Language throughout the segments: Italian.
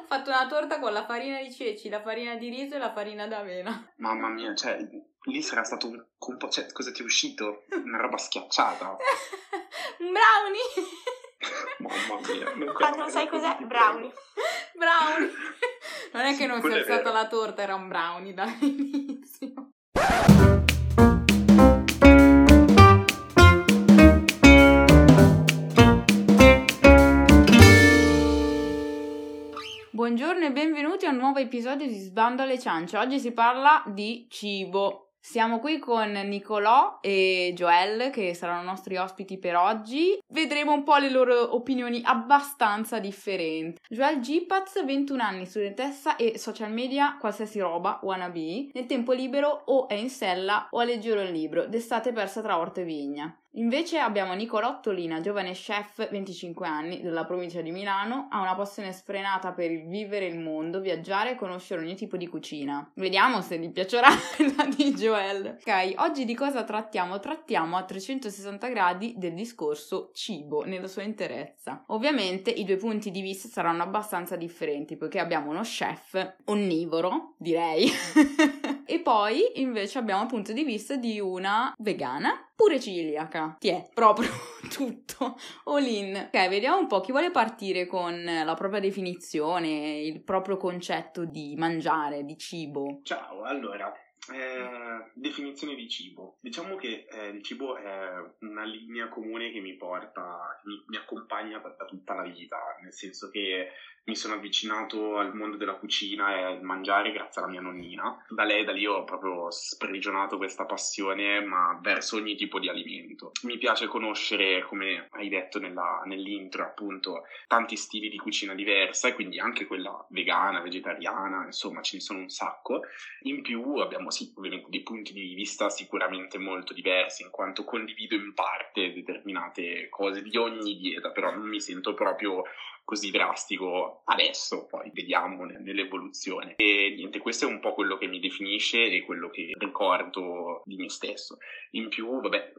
Ho fatto una torta con la farina di ceci, la farina di riso e la farina d'avena. Mamma mia, cioè, lì sarà stato un compo... Cioè, cosa ti è uscito? Una roba schiacciata. un brownie! Mamma mia. Non Quando non sai cos'è, brownie. brownie! Non è che Sì, non si quello è è alzata vero. la torta, era un brownie dall'inizio. Buongiorno e benvenuti a un nuovo episodio di Sbando alle ciance. Oggi si parla di cibo. Siamo qui con Nicolò e Joel che saranno nostri ospiti per oggi. Vedremo un po' le loro opinioni abbastanza differenti. Joel Gipaz, 21 anni, studentessa e social media, qualsiasi roba, wannabe. Nel tempo libero o è in sella o a leggere un libro, d'estate persa tra orto e vigna. Invece abbiamo Nicolò Tolina, giovane chef, 25 anni, della provincia di Milano, ha una passione sfrenata per vivere il mondo, viaggiare e conoscere ogni tipo di cucina. Vediamo se gli piacerà la di Joel. Ok, oggi di cosa trattiamo? Trattiamo a 360 gradi del discorso cibo nella sua interezza. Ovviamente i due punti di vista saranno abbastanza differenti poiché abbiamo uno chef onnivoro, direi, e poi invece abbiamo il punto di vista di una vegana pure celiaca. Ti è proprio tutto all. Ok, vediamo un po' chi vuole partire con la propria definizione, il proprio concetto di mangiare, di cibo. Ciao, allora, eh, definizione di cibo. Diciamo che eh, il cibo è una linea comune che mi porta, mi, mi accompagna da tutta la vita, nel senso che mi sono avvicinato al mondo della cucina e al mangiare grazie alla mia nonnina. Da lei, da lì ho proprio sprigionato questa passione, ma verso ogni tipo di alimento. Mi piace conoscere, come hai detto nella- nell'intro, appunto, tanti stili di cucina diversa, e quindi anche quella vegana, vegetariana, insomma, ce ne sono un sacco. In più abbiamo sì, ovviamente dei punti di vista sicuramente molto diversi, in quanto condivido in parte determinate cose di ogni dieta, però non mi sento proprio così drastico adesso, poi vediamo ne- nell'evoluzione. E niente, questo è un po' quello che mi definisce e quello che ricordo di me stesso. In più, vabbè,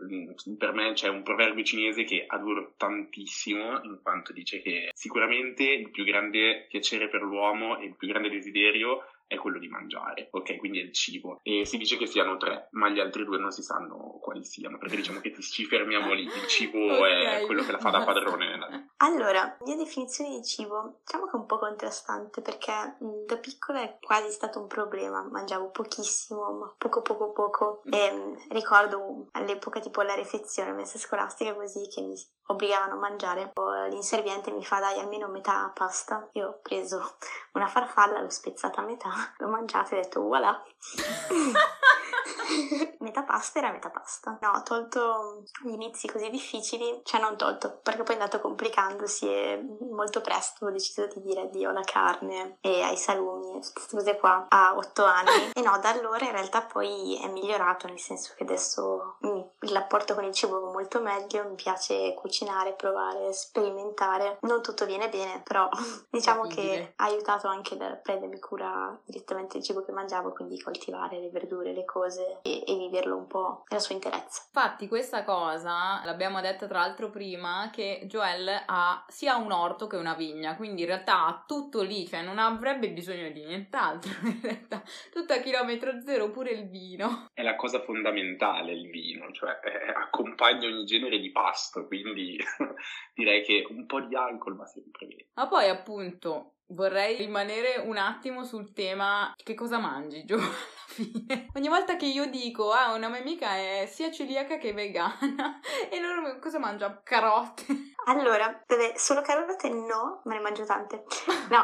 per me c'è un proverbio cinese che adoro tantissimo, in quanto dice che sicuramente il più grande piacere per l'uomo e il più grande desiderio è quello di mangiare, ok? Quindi è il cibo. E si dice che siano tre, ma gli altri due non si sanno quali siano, perché diciamo che ci fermiamo lì. Il cibo è Ok, quello che la fa da padrone nella vita. Allora, mia definizione di cibo, diciamo che è un po' contrastante perché mh, da piccola è quasi stato un problema, mangiavo pochissimo, ma poco poco poco e mh, ricordo all'epoca tipo la refezione, messa scolastica così che mi obbligavano a mangiare, Poi l'inserviente mi fa dai almeno metà pasta, io ho preso una farfalla, l'ho spezzata a metà, l'ho mangiata e ho detto voilà. metà pasta era metà pasta. No, ho tolto gli inizi così difficili, cioè non tolto, perché poi è andato complicandosi e molto presto ho deciso di dire addio alla carne e ai salumi, queste cose qua, a otto anni. E no, da allora in realtà poi è migliorato, nel senso che adesso il rapporto con il cibo va molto meglio, mi piace cucinare, provare, sperimentare. Non tutto viene bene, però diciamo che ha aiutato anche da prendermi cura direttamente del cibo che mangiavo, quindi coltivare le verdure, le cose e, e viverlo un po' nella sua interezza. Infatti questa cosa l'abbiamo detta tra l'altro prima che Joel ha sia un orto che una vigna, quindi in realtà ha tutto lì, cioè non avrebbe bisogno di nient'altro in realtà, tutto a chilometro zero, pure il vino. È la cosa fondamentale il vino, cioè eh, accompagna ogni genere di pasto, quindi direi che un po' di alcol va sempre bene. Ma poi appunto vorrei rimanere un attimo sul tema che cosa mangi Gio alla fine. Ogni volta che io dico ah una mia amica è sia celiaca che vegana e loro cosa mangia? Carote. Allora, beh, solo carote no, me ne mangio tante. No.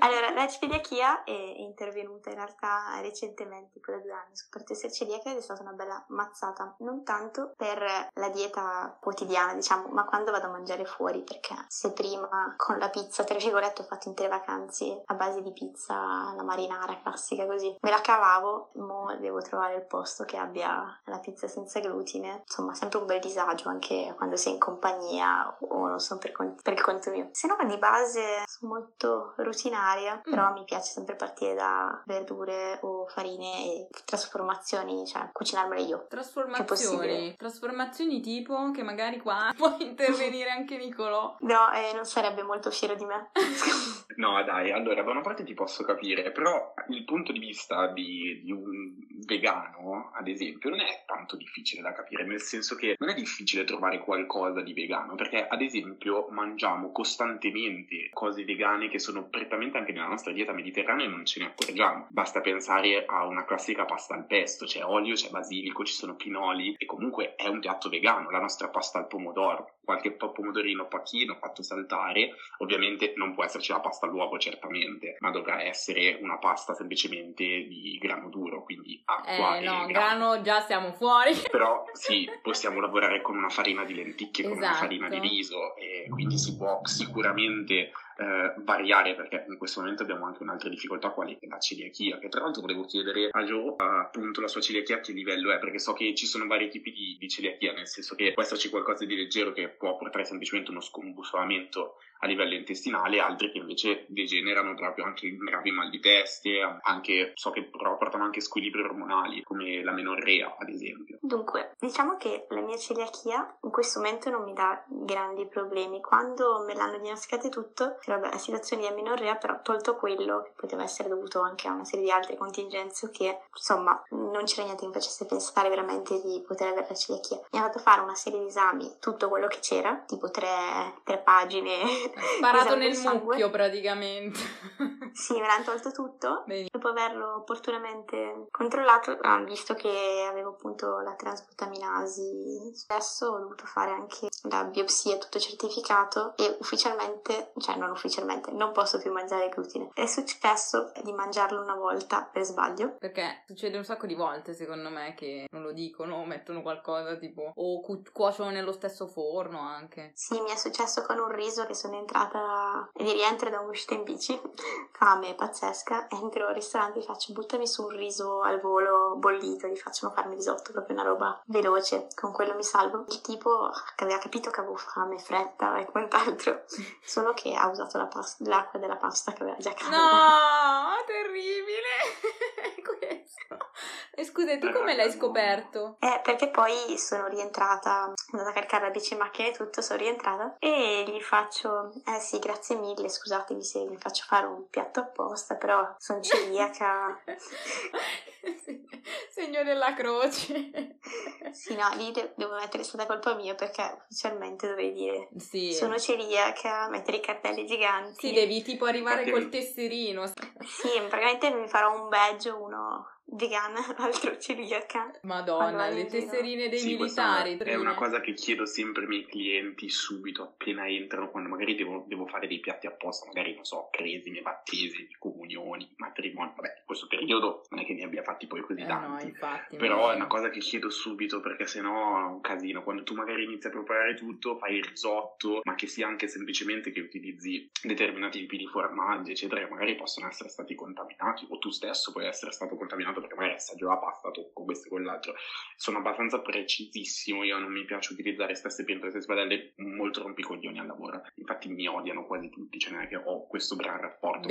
allora, la celiachia è intervenuta in realtà recentemente, tipo da due anni. Ho scoperto essere celiaca ed è stata una bella mazzata. Non tanto per la dieta quotidiana, diciamo, ma quando vado a mangiare fuori, perché se prima con la pizza, tra virgolette, ho fatto intere vacanze a base di pizza, la marinara classica così, me la cavavo, mo devo trovare il posto che abbia la pizza senza glutine. Insomma, sempre un bel disagio anche quando sei in compagnia o non so per, conto, per il conto mio. Se no, di base sono molto rutinaria, mm. però mi piace sempre partire da verdure o farine e trasformazioni, cioè cucinarmele io. Trasformazioni? Trasformazioni tipo che magari qua può intervenire anche Nicolò. No, eh, non sarebbe molto fiero di me. no, dai, allora da una parte ti posso capire, però il punto di vista di, di un vegano, ad esempio, non è tanto difficile da capire, nel senso che non è difficile trovare qualcosa di vegano, perché ad esempio mangiamo costantemente cose vegane che sono prettamente anche nella nostra dieta mediterranea e non ce ne accorgiamo. Basta pensare a una classica pasta al pesto, c'è olio, c'è basilico, ci sono pinoli e comunque è un piatto vegano, la nostra pasta al pomodoro, qualche pomodorino pacchino fatto saltare, ovviamente non può esserci la pasta all'uovo certamente, ma dovrà essere una pasta semplicemente di grano duro, quindi acqua eh, no, grano. grano già siamo fuori. Però sì, possiamo lavorare con una farina di lenticchie, esatto. con una farina di esatto. riso e quindi si può sicuramente eh, variare perché in questo momento abbiamo anche un'altra difficoltà quale la celiachia che tra l'altro volevo chiedere a Joe appunto la sua celiachia a che livello è perché so che ci sono vari tipi di, di celiachia nel senso che può esserci qualcosa di leggero che può portare semplicemente uno scombussolamento a livello intestinale, altri che invece degenerano proprio anche in gravi mal di teste, anche so che però portano anche squilibri ormonali, come la menorrea, ad esempio. Dunque, diciamo che la mia celiachia in questo momento non mi dà grandi problemi. Quando me l'hanno diagnosticato tutto, vabbè, la situazione di amenorrea, però tolto quello, che poteva essere dovuto anche a una serie di altre contingenze, che insomma non c'era niente che mi facesse pensare veramente di poter avere la celiachia. Mi ha fatto fare una serie di esami, tutto quello che c'era, tipo tre, tre pagine Sparato nel mucchio praticamente. sì, me l'hanno tolto tutto. Bene. Dopo averlo opportunamente controllato, ah, visto che avevo appunto la transglutaminasi, spesso ho dovuto fare anche la biopsia tutto certificato e ufficialmente, cioè non ufficialmente, non posso più mangiare glutine. È successo di mangiarlo una volta per sbaglio. Perché succede un sacco di volte secondo me che non lo dicono, mettono qualcosa tipo o cu- cuociono nello stesso forno anche. Sì, mi è successo con un riso che sono entrata e di rientro da un'uscita in bici, fame pazzesca, entro al ristorante e faccio buttami su un riso al volo bollito, gli facciano farmi risotto, proprio una roba veloce, con quello mi salvo. Il tipo aveva capito che avevo fame, fretta e quant'altro, solo che ha usato la pasta, l'acqua della pasta che aveva già calda. No, terribile! Questo. E scusa, tu come l'hai scoperto? Eh, perché poi sono rientrata, sono andata a caricare la bici in macchina e tutto, sono rientrata e gli faccio eh sì, grazie mille, scusatemi se mi faccio fare un piatto apposta, però sono celiaca. Segno della croce. sì, no, lì devo mettere stata colpa mia perché ufficialmente dovrei dire sì. sono celiaca, mettere i cartelli giganti. Sì, devi tipo arrivare col tesserino. sì, praticamente mi farò un badge, uno vegana, l'altro celiaca. Madonna, le tesserine dei sì, militari. È una cosa che chiedo sempre ai miei clienti subito, appena entrano, quando magari devo, devo fare dei piatti apposta, magari non so, cresime, battesimi, comunioni, matrimoni. Vabbè, in questo periodo non è che ne abbia fatti poi così eh tanti. No, infatti, però è una cosa che chiedo subito perché sennò è un casino. Quando tu magari inizi a preparare tutto, fai il risotto, ma che sia anche semplicemente che utilizzi determinati tipi di formaggi, eccetera, che magari possono essere stati contaminati, o tu stesso puoi essere stato contaminato perché magari assaggio la pasta, tocco questo e quell'altro. Sono abbastanza precisissimo, io non mi piace utilizzare stesse pietre, stesse padelle, molto rompicoglioni al lavoro. Infatti mi odiano quasi tutti, cioè non è che ho questo gran rapporto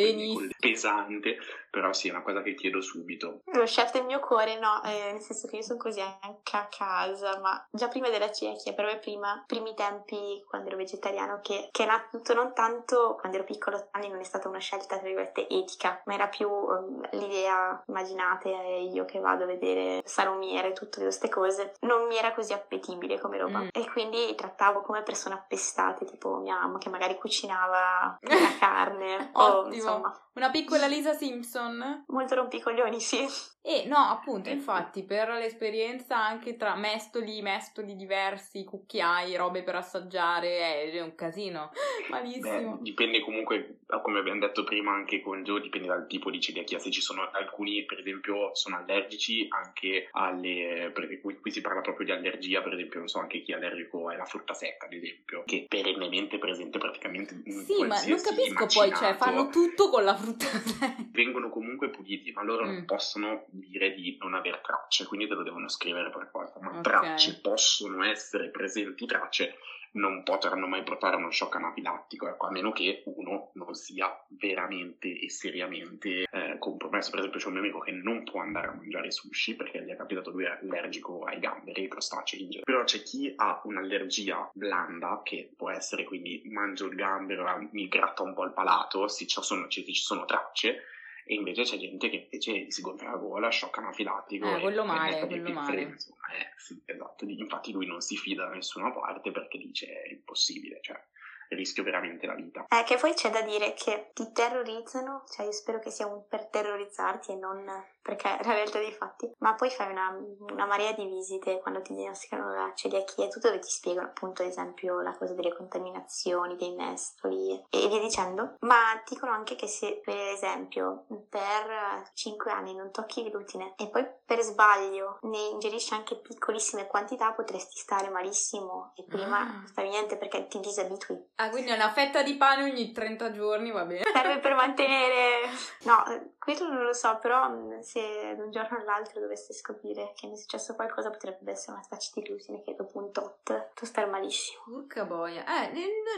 pesante, però sì, è una cosa che chiedo subito. Lo chef del mio cuore, no, eh, nel senso che io sono così anche a casa, ma già prima della cecchia, però prima, primi tempi, quando ero vegetariano, che, che è nato non tanto, quando ero piccolo, anni non è stata una scelta, tra virgolette, etica, ma era più um, l'idea, immaginate, io che vado a vedere salumiere e tutte queste cose, non mi era così appetibile come roba. Mm. E quindi trattavo come persone appestate, tipo mia mamma che magari cucinava la carne. o, insomma. Una piccola Lisa Simpson. Molto rompicoglioni, sì. E no, appunto, infatti, per l'esperienza anche tra mestoli, mestoli diversi, cucchiai, robe per assaggiare, è un casino. Malissimo. Beh, dipende comunque, come abbiamo detto prima anche con Joe, dipende dal tipo di celiachia. Se ci sono alcuni, per esempio, sono allergici anche alle... perché qui, qui si parla proprio di allergia, per esempio, non so, anche chi è allergico alla frutta secca, ad esempio, che perennemente presente praticamente in Sì, ma non capisco poi, cioè, fanno tutto con la frutta secca. Vengono comunque puliti, ma loro mm. non possono dire di non avere tracce, quindi te lo devono scrivere per forza. Ma okay. tracce possono essere presenti tracce non potranno mai portare a uno shock anafilattico, ecco, a meno che uno non sia veramente e seriamente eh, compromesso. Per esempio, c'è un mio amico che non può andare a mangiare sushi perché gli è capitato lui è allergico ai gamberi, ai crostacei in genere. Però c'è chi ha un'allergia blanda, che può essere quindi mangio il gambero, mi gratta un po' il palato, se ci sono, ci sono tracce e invece c'è gente che invece si gonfia la gola, shock anafilattico. Eh, quello male, quello male. Insomma, eh, sì, esatto. Infatti lui non si fida da nessuna parte perché dice è impossibile, cioè rischio veramente la vita. Eh, che poi c'è da dire che ti terrorizzano, cioè io spero che sia un per terrorizzarti e non perché è la realtà dei fatti, ma poi fai una, una marea di visite quando ti diagnosticano la celiachia, tutto dove ti spiegano appunto ad esempio la cosa delle contaminazioni, dei mestoli e via dicendo, ma dicono anche che se per esempio per 5 anni non tocchi glutine e poi per sbaglio ne ingerisci anche piccolissime quantità potresti stare malissimo e prima ah. non stavi niente perché ti disabitui. Ah, quindi una fetta di pane ogni 30 giorni va bene. Serve per mantenere... No, quello non lo so, però se da un giorno all'altro dovesse scoprire che mi è successo qualcosa potrebbe essere una traccia di glutine che dopo un tot tu star malissimo. Urca boia. Eh,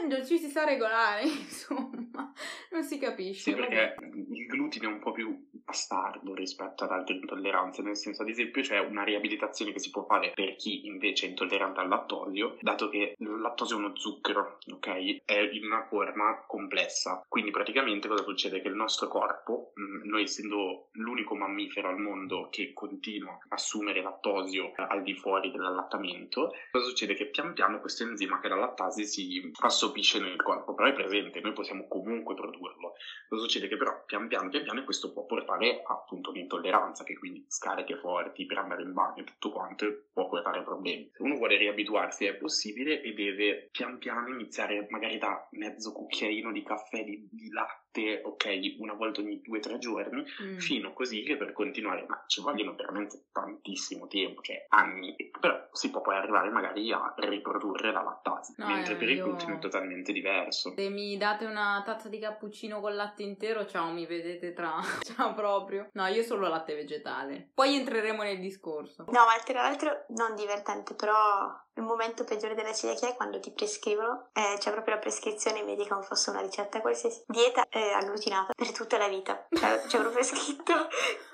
non ci si sa regolare, insomma. Non si capisce. Sì, perché il glutine è un po' più bastardo rispetto ad altre intolleranze, nel senso ad esempio c'è una riabilitazione che si può fare per chi invece è intollerante al lattosio, dato che il lattosio è uno zucchero, ok? È in una forma complessa. Quindi praticamente cosa succede? Che il nostro corpo, mm, noi essendo l'unico mammifero al mondo che continua a assumere lattosio al di fuori dell'allattamento, cosa succede? Che pian piano questo enzima che è la lattasi si assopisce nel corpo, però è presente, noi possiamo comunque produrlo. Cosa succede? Che però pian piano, pian piano questo può portare appunto un'intolleranza, che quindi scariche forti per andare in bagno e tutto quanto può portare problemi. Se uno vuole riabituarsi è possibile e deve pian piano iniziare magari da mezzo cucchiaino di caffè di, di latte ok, una volta ogni due o giorni, mm. fino così che per continuare, ma ci vogliono veramente tantissimo tempo, cioè anni, però si può poi arrivare magari a riprodurre la lattasi, no, mentre eh, per il glutine è totalmente diverso. Se mi date una tazza di cappuccino con latte intero, ciao, mi vedete tra... ciao proprio. No, io solo latte vegetale. Poi entreremo nel discorso. No, ma tra l'altro non divertente, però il momento peggiore della celiachia è quando ti prescrivono, eh, c'è proprio la prescrizione medica, non fosse una ricetta qualsiasi, dieta eh, agglutinata per tutta la vita. Cioè, c'è proprio scritto.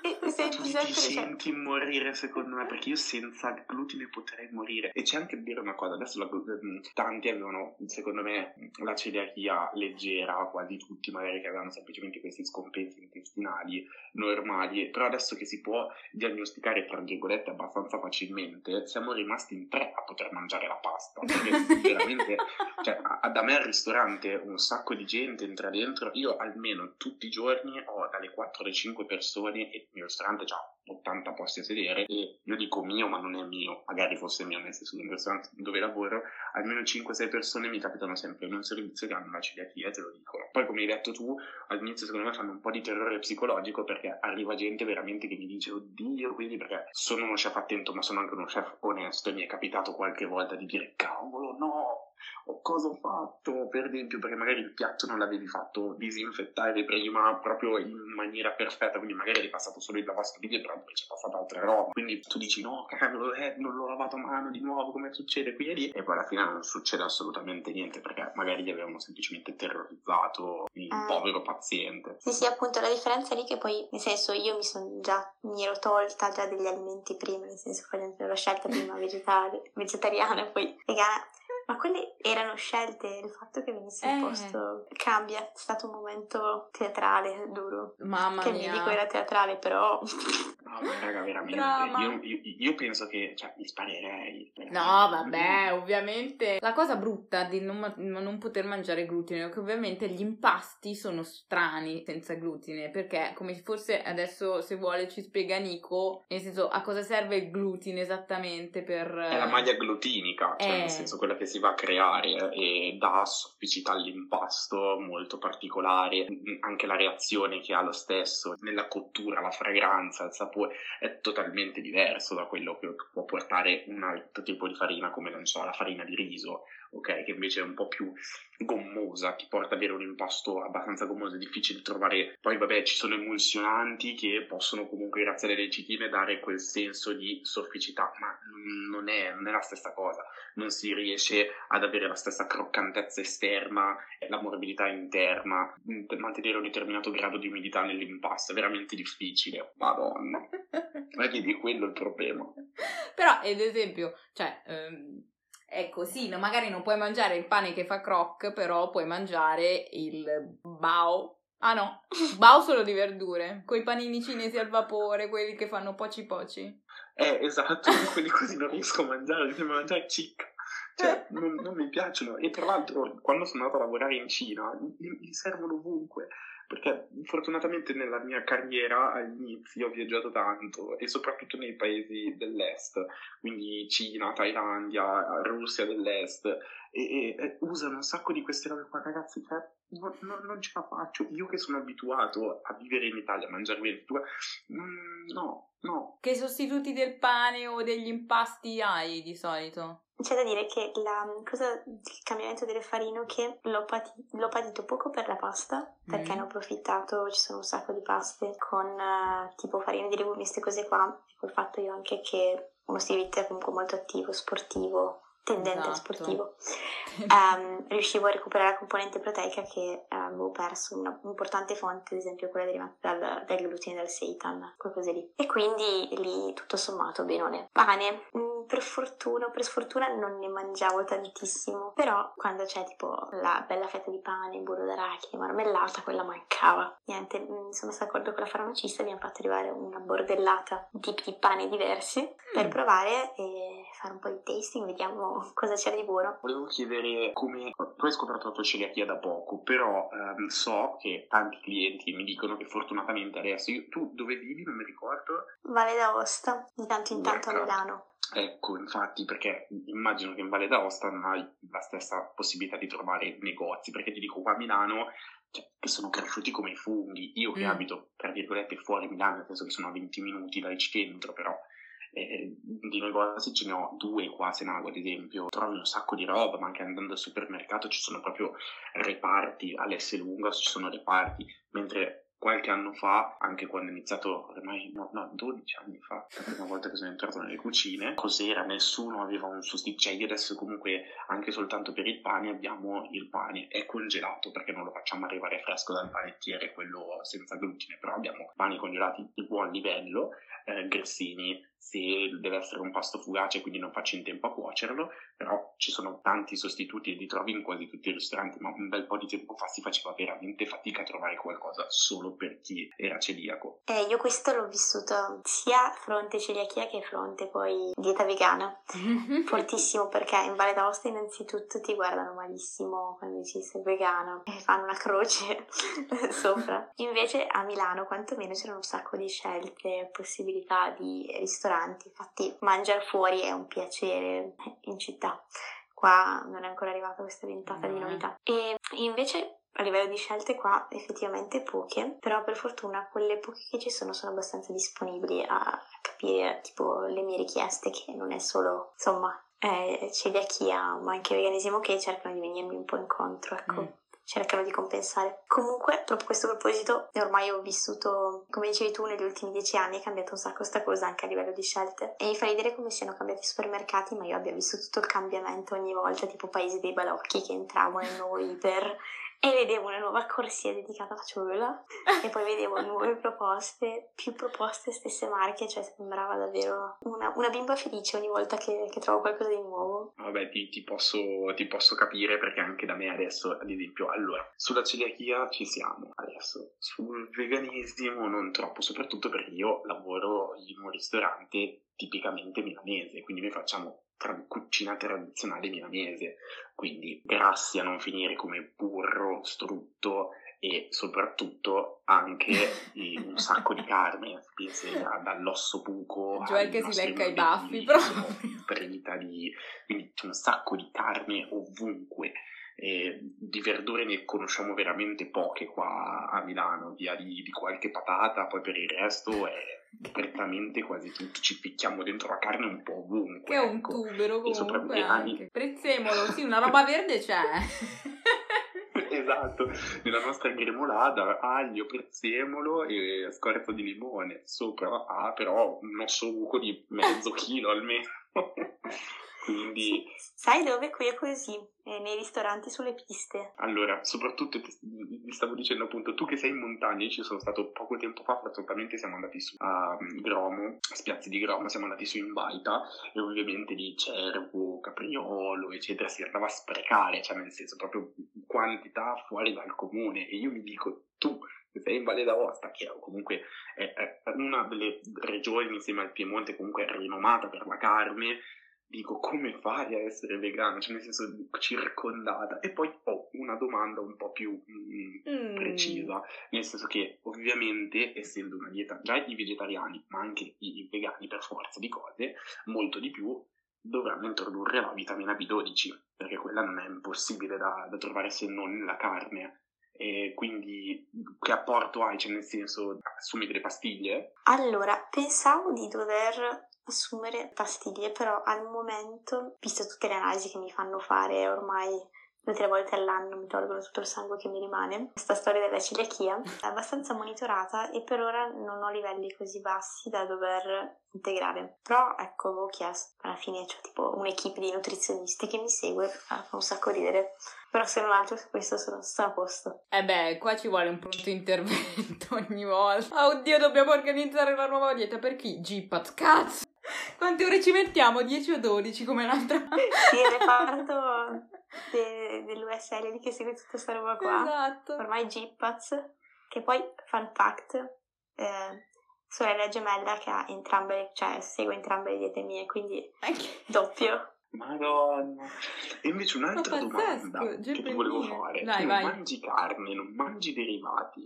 e senti tu ti senti cioè... morire secondo me, perché io senza glutine potrei morire. E c'è anche a dire una cosa, adesso la, mm, tanti avevano, secondo me, la celiachia leggera, quasi tutti magari che avevano semplicemente questi scompensi intestinali normali, però adesso che si può diagnosticare, tra virgolette, abbastanza facilmente, siamo rimasti in tre a poter mangiare la pasta. Veramente, cioè, a, da me al ristorante un sacco di gente entra dentro. Io almeno tutti i giorni ho dalle 4 alle 5 persone e il mio ristorante ha 80 posti a sedere e io dico mio ma non è mio, magari fosse mio nel senso nel ristorante dove lavoro almeno 5-6 persone mi capitano sempre in un servizio che hanno la celiachia te lo dicono. Poi come hai detto tu all'inizio secondo me fanno un po' di terrore psicologico perché arriva gente veramente che mi dice oddio quindi perché sono uno chef attento ma sono anche uno chef onesto e mi è capitato qualche volta di dire cavolo no o cosa ho fatto, per esempio, perché magari il piatto non l'avevi fatto disinfettare prima proprio in maniera perfetta, quindi magari hai passato solo il lavastoviglie, però poi c'è passata altre roba. Quindi tu dici no, cavolo, eh, non l'ho lavato a mano di nuovo, come succede qui e lì, e poi alla fine non succede assolutamente niente, perché magari gli avevano semplicemente terrorizzato il eh. povero paziente. Sì, sì, appunto, la differenza è lì che poi, nel senso, io mi sono già, mi ero tolta già degli alimenti prima, nel senso, esempio, l'ho scelta prima vegetariana, poi vegana ma quelle erano scelte, il fatto che venisse eh. imposto cambia, è stato un momento teatrale, duro. Mamma che mia. Che dico era teatrale, però... ma raga, veramente. Io, io, io, penso che, cioè, mi sparerei. No, vabbè, ovviamente. La cosa brutta di non, non, poter mangiare glutine è che ovviamente gli impasti sono strani senza glutine, perché come forse adesso, se vuole, ci spiega Nico, nel senso, a cosa serve il glutine esattamente per... È la maglia glutinica, cioè, eh... nel senso, quella che si va a creare e dà sofficità all'impasto molto particolare, anche la reazione che ha lo stesso nella cottura, la fragranza, il sapore è totalmente diverso da quello che può portare un altro tipo di farina come non so, la farina di riso, ok, che invece è un po' più gommosa, ti porta ad avere un impasto abbastanza gommoso, è difficile trovare, poi vabbè ci sono emulsionanti che possono comunque grazie alle lecitine dare quel senso di sofficità, ma non è, non è la stessa cosa, non si riesce ad avere la stessa croccantezza esterna, la morbidità interna, mantenere un determinato grado di umidità nell'impasto, è veramente difficile, madonna, non è che di quello il problema. Però ad esempio, cioè... Um così, no? magari non puoi mangiare il pane che fa croc, però puoi mangiare il bao. Ah no, bao solo di verdure, quei panini cinesi al vapore, quelli che fanno poci poci. Eh, esatto, quelli così non riesco a mangiare, devo mangiare cicca. Cioè, non, non, mi piacciono. E tra l'altro, quando sono andato a lavorare in Cina, mi servono ovunque perché fortunatamente nella mia carriera all'inizio ho viaggiato tanto e soprattutto nei paesi dell'est, quindi Cina, Thailandia, Russia dell'est, e, e, e usano un sacco di queste robe qua, ragazzi, cioè, no, no, non ce la faccio. Io che sono abituato a vivere in Italia, a mangiare bene, mm, no, no. Che sostituti del pane o degli impasti hai di solito? C'è da dire che la cosa del cambiamento delle farine che l'ho, pati- l'ho patito poco per la pasta, perché mm. ne ho approfittato, ci sono un sacco di paste con uh, tipo farine di legumi, queste cose qua, e col fatto io anche che uno stile di vita è comunque molto attivo, sportivo, tendente esatto. sportivo, um, riuscivo a recuperare la componente proteica che uh, avevo perso, una importante fonte, ad esempio quella derivata dal, dal glutine del seitan, quelle cose lì. E quindi lì tutto sommato benone. Pane, mm, per fortuna o per sfortuna non ne mangiavo tantissimo, però quando c'è tipo la bella fetta di pane, burro d'arachidi, marmellata, quella mancava. Niente, mi mm, sono stata d'accordo con la farmacista, abbiamo fatto arrivare una bordellata di tipi di pane diversi per mm. provare e fare un po' di tasting, vediamo cosa c'era di buono. Volevo chiedere come tu hai scoperto la tua celiachia da poco, però ehm, so che tanti clienti mi dicono che fortunatamente adesso io, tu dove vivi non mi ricordo? Valle d'Aosta, di tanto in tanto a Milano. Ecco, infatti, perché immagino che in Valle d'Aosta non hai la stessa possibilità di trovare negozi, perché ti dico qua a Milano cioè, che sono cresciuti come i funghi. Io che mm. abito, tra virgolette, fuori Milano, nel senso che sono a 20 minuti dal centro, però eh, di negozi ce ne ho due qua a Senago ad esempio, trovi un sacco di roba, ma anche andando al supermercato ci sono proprio reparti, all'S lunga ci sono reparti, mentre qualche anno fa, anche quando ho iniziato, ormai no, no, 12 anni fa, la prima volta che sono entrato nelle cucine, cos'era? Nessuno aveva un sostituto, cioè io adesso comunque anche soltanto per il pane abbiamo il pane, è congelato perché non lo facciamo arrivare fresco dal panettiere, quello senza glutine, però abbiamo pani congelati di buon livello, eh, grissini, se deve essere un pasto fugace quindi non faccio in tempo a cuocerlo, però ci sono tanti sostituti e li trovi in quasi tutti i ristoranti, ma un bel po' di tempo fa si faceva veramente fatica a trovare qualcosa solo per chi era celiaco. Eh, io questo l'ho vissuto sia fronte celiachia che fronte poi dieta vegana, fortissimo perché in Valle d'Aosta innanzitutto ti guardano malissimo quando dici sei vegano e fanno una croce sopra. Invece a Milano quantomeno c'erano un sacco di scelte, possibilità di ristoranti ristoranti, infatti mangiare fuori è un piacere in città. Qua non è ancora arrivata questa ventata mm. di novità. E invece a livello di scelte qua effettivamente poche, però per fortuna quelle poche che ci sono sono abbastanza disponibili a capire tipo le mie richieste che non è solo insomma eh, celiachia ma anche veganesimo che cercano di venirmi un po' incontro ecco. Mm cercano di compensare. Comunque, proprio a questo proposito, ormai ho vissuto, come dicevi tu, negli ultimi dieci anni è cambiato un sacco questa cosa anche a livello di scelte. E mi fa ridere come siano cambiati i supermercati, ma io abbia visto tutto il cambiamento ogni volta, tipo paesi dei balocchi che entravano in noi per e vedevo una nuova corsia dedicata alla ciotola e poi vedevo nuove proposte, più proposte, stesse marche, cioè sembrava davvero una, una bimba felice ogni volta che, che, trovo qualcosa di nuovo. Vabbè, ti, ti, posso, ti, posso, capire perché anche da me adesso, ad esempio, allora, sulla celiachia ci siamo adesso, sul veganesimo non troppo, soprattutto perché io lavoro in un ristorante tipicamente milanese, quindi noi facciamo tra- cucina tradizionale milanese, quindi grassi a non finire come burro, strutto e soprattutto anche un sacco di carne, dall'osso buco Joel che si lecca i baffi proprio. Di, quindi c'è un sacco di carne ovunque. E di verdure ne conosciamo veramente poche qua a Milano, via di, di qualche patata, poi per il resto è prettamente quasi tutti ci picchiamo dentro la carne un po' ovunque. Che è un ecco. tubero comunque anche. Prezzemolo, sì, una roba verde c'è. esatto, nella nostra gremolada aglio, prezzemolo e scorza di limone. Sopra ha però un osso buco di mezzo chilo almeno. Quindi... Sai dove? Qui è così, eh, nei ristoranti sulle piste. Allora, soprattutto ti stavo dicendo appunto, tu che sei in montagna, io ci sono stato poco tempo fa, fortunatamente siamo andati su a mm, Gromo, a Spiazzi di Gromo, siamo andati su in Baita e ovviamente lì cervo, capriolo, eccetera, si andava a sprecare, cioè nel senso proprio quantità fuori dal comune e io mi dico, tu sei in Valle d'Aosta, che comunque è, è una delle regioni insieme al Piemonte comunque rinomata per la carne, dico come fai a essere vegano, cioè nel senso circondata. E poi ho una domanda un po' più mm, mm. precisa, nel senso che ovviamente essendo una dieta già i vegetariani, ma anche i vegani per forza di cose, molto di più dovranno introdurre la vitamina B12, perché quella non è impossibile da, da trovare se non nella carne. E quindi che apporto hai? Cioè nel senso, assumi delle pastiglie? Allora, pensavo di dover assumere pastiglie, però al momento, visto tutte le analisi che mi fanno fare ormai due o tre volte all'anno mi tolgono tutto il sangue che mi rimane. Questa storia della celiachia è abbastanza monitorata e per ora non ho livelli così bassi da dover integrare. Però ecco, avevo chiesto, alla fine c'è tipo un'equipe di nutrizionisti che mi segue, fa un sacco ridere. Però se non altro su questo sono, sono a posto. Eh beh, qua ci vuole un pronto intervento ogni volta. Oddio, dobbiamo organizzare la nuova dieta per chi? Gpat, cazzo! Quante ore ci mettiamo? 10 o 12 come l'altra? sì, il reparto de- dell'USL che segue tutta questa roba qua. Esatto. Ormai Gipaz, che poi, fun fact, eh, sorella gemella che ha entrambe, cioè segue entrambe le diete mie, quindi doppio. Madonna. E invece un'altra domanda che ti volevo fare. Dai, tu vai. non mangi carne, non mangi derivati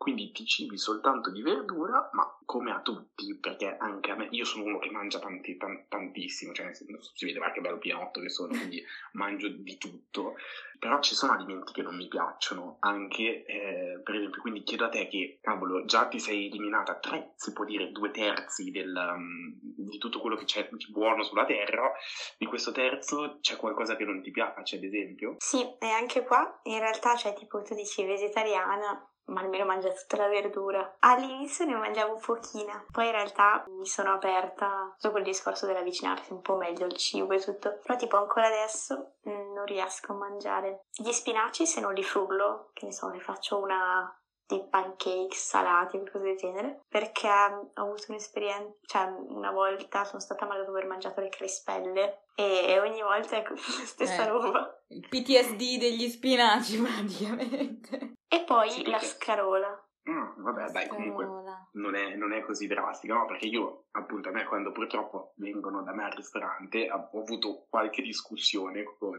quindi ti cibi soltanto di verdura, ma come a tutti, perché anche a me, io sono uno che mangia tanti, tan, tantissimo, cioè si vede ma che bello pianotto che sono, quindi mangio di tutto, però ci sono alimenti che non mi piacciono, anche eh, per esempio, quindi chiedo a te che, cavolo, già ti sei eliminata tre, si può dire due terzi del, um, di tutto quello che c'è di buono sulla terra, di questo terzo c'è qualcosa che non ti piace, ad esempio? Sì, e anche qua in realtà c'è tipo tu dici vegetariana, ma almeno mangia tutta la verdura. All'inizio ne mangiavo pochina, poi in realtà mi sono aperta dopo il discorso dell'avvicinarsi un po' meglio al cibo e tutto. Però tipo ancora adesso mm, non riesco a mangiare. Gli spinaci se non li frullo, che ne so, ne faccio una di pancake salati o qualcosa del genere perché ho avuto un'esperienza cioè una volta sono stata male dopo aver mangiato le crispelle e ogni volta è la stessa eh, roba. Il PTSD degli spinaci praticamente. E poi sì, la scarola. Mm, vabbè, dai, comunque non è, non è, così drastica, no? Perché io, appunto, a me quando purtroppo vengono da me al ristorante ho avuto qualche discussione con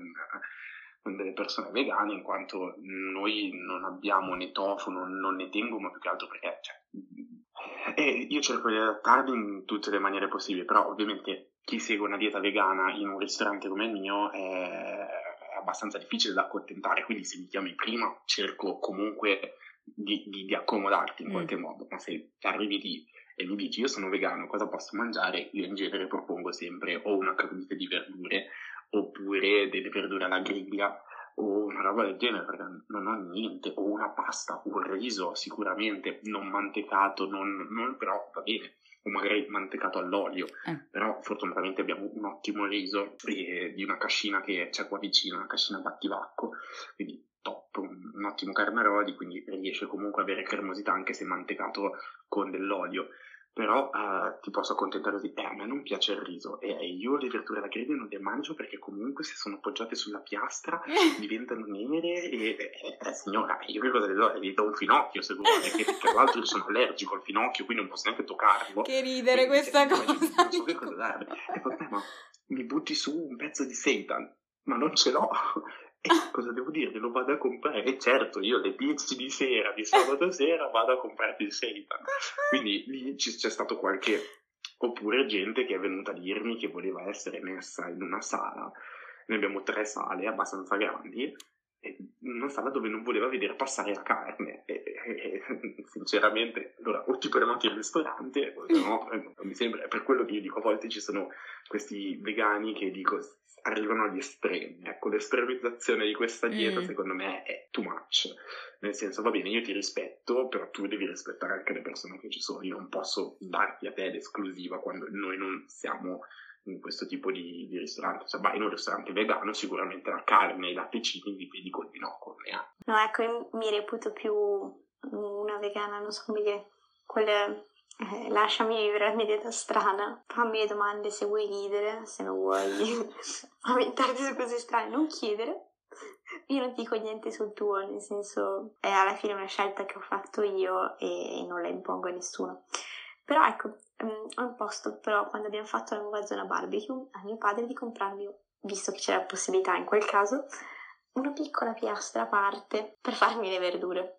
delle persone vegane, in quanto noi non abbiamo né tofu, non, non ne tengo, ma più che altro perché, cioè, e io cerco di adattarmi in tutte le maniere possibili, però ovviamente chi segue una dieta vegana in un ristorante come il mio è abbastanza difficile da accontentare, quindi se mi chiami prima cerco comunque di, di, di accomodarti in mm. qualche modo, ma se arrivi lì e mi dici io sono vegano, cosa posso mangiare? Io in genere propongo sempre o una crudite di verdure oppure delle verdure alla griglia o una roba del genere perché non ho niente, o una pasta, un riso sicuramente non mantecato, non, non però va bene, o magari mantecato all'olio, eh. però fortunatamente abbiamo un ottimo riso eh, di una cascina che c'è qua vicino, una cascina battivacco, quindi top, un, un ottimo carnaroli, quindi riesce comunque a avere cremosità anche se mantecato con dell'olio però uh, ti posso accontentare così, eh, a me non piace il riso e eh, io le verdure alla griglia non le mangio perché comunque se sono appoggiate sulla piastra diventano nere e, eh, eh, signora, io che cosa le do? Le do un finocchio se vuole, che tra l'altro io sono allergico al finocchio quindi non posso neanche toccarlo. Che ridere quindi, questa cosa! Non so che cosa darle. E vabbè, ma mi butti su un pezzo di seitan, ma non ce l'ho. E cosa devo dire? Lo vado a comprare. E certo, io alle 10 di sera, di sabato sera, vado a comprare il seitan. Quindi lì c'è stato qualche... Oppure gente che è venuta a dirmi che voleva essere messa in una sala. Noi abbiamo tre sale abbastanza grandi una sala dove non voleva vedere passare la carne e, e, e sinceramente allora o ti prenoti il ristorante o no non mi sembra è per quello che io dico a volte ci sono questi vegani che dico arrivano agli estremi. Ecco, l'estremizzazione di questa dieta mm. secondo me è too much. Nel senso, va bene, io ti rispetto, però tu devi rispettare anche le persone che ci sono. Io non posso darti a te l'esclusiva quando noi non siamo in questo tipo di, di ristorante. Cioè, vai in un ristorante vegano, sicuramente la carne e i latticini li vedi col binocolo. No, ecco, mi reputo più una vegana, non so come dire, quelle eh, lasciami vivere la mia dieta strana, fammi le domande se vuoi ridere, se non vuoi lamentarti su cose strane, non chiedere. Io non dico niente sul tuo, nel senso è alla fine una scelta che ho fatto io e non la impongo a nessuno. Però ecco, um, ho imposto però quando abbiamo fatto la nuova zona barbecue a mio padre di comprarmi, visto che c'era la possibilità in quel caso, una piccola piastra a parte per farmi le verdure.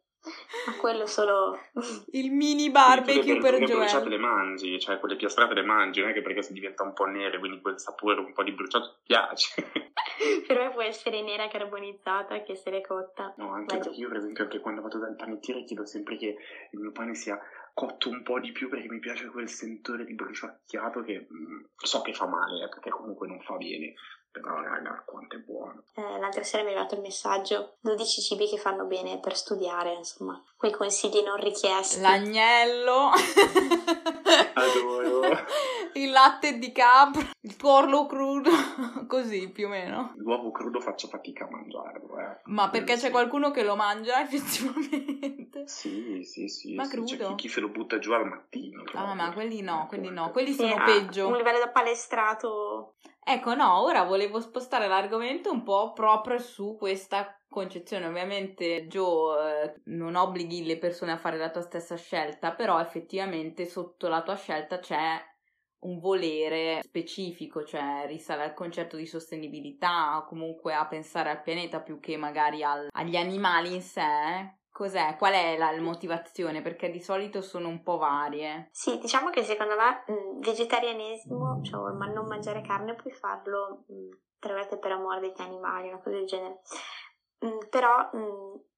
Ma quello solo il mini barbecue per Joel. Le bruciate le mangi, cioè quelle piastrate le mangi, non è che perché si diventa un po' nere, quindi quel sapore un po' di bruciato ti piace. per me può essere nera carbonizzata che essere cotta. No, anche perché io per esempio anche quando vado dal panettiere chiedo sempre che il mio pane sia cotto un po' di più perché mi piace quel sentore di bruciacchiato che mh, mm, so che fa male, eh, perché comunque non fa bene, però raga, quanto è buono. Eh, l'altra sera mi è arrivato il messaggio, 12 cibi che fanno bene per studiare, insomma, quei consigli non richiesti. L'agnello. Adoro. il latte di capra, il tuorlo crudo, così più o meno. L'uovo crudo faccio fatica a mangiarlo, eh. Ma perché c'è qualcuno che lo mangia effettivamente? Sì, sì, sì. Ma sì. crudo? C'è chi, chi, se lo butta giù al mattino. Ah, ma quelli no, quelli no, quelli sono ah, peggio. Un livello da palestrato Ecco, no, ora volevo spostare l'argomento un po' proprio su questa concezione. Ovviamente, Joe, eh, non obblighi le persone a fare la tua stessa scelta, però effettivamente sotto la tua scelta c'è un volere specifico, cioè risale al concetto di sostenibilità o comunque a pensare al pianeta più che magari al, agli animali in sé. Cos'è? Qual è la motivazione? Perché di solito sono un po' varie. Sì, diciamo che secondo me il vegetarianesimo, cioè ma non mangiare carne, puoi farlo tra l'altro per amore degli animali, una cosa del genere. Però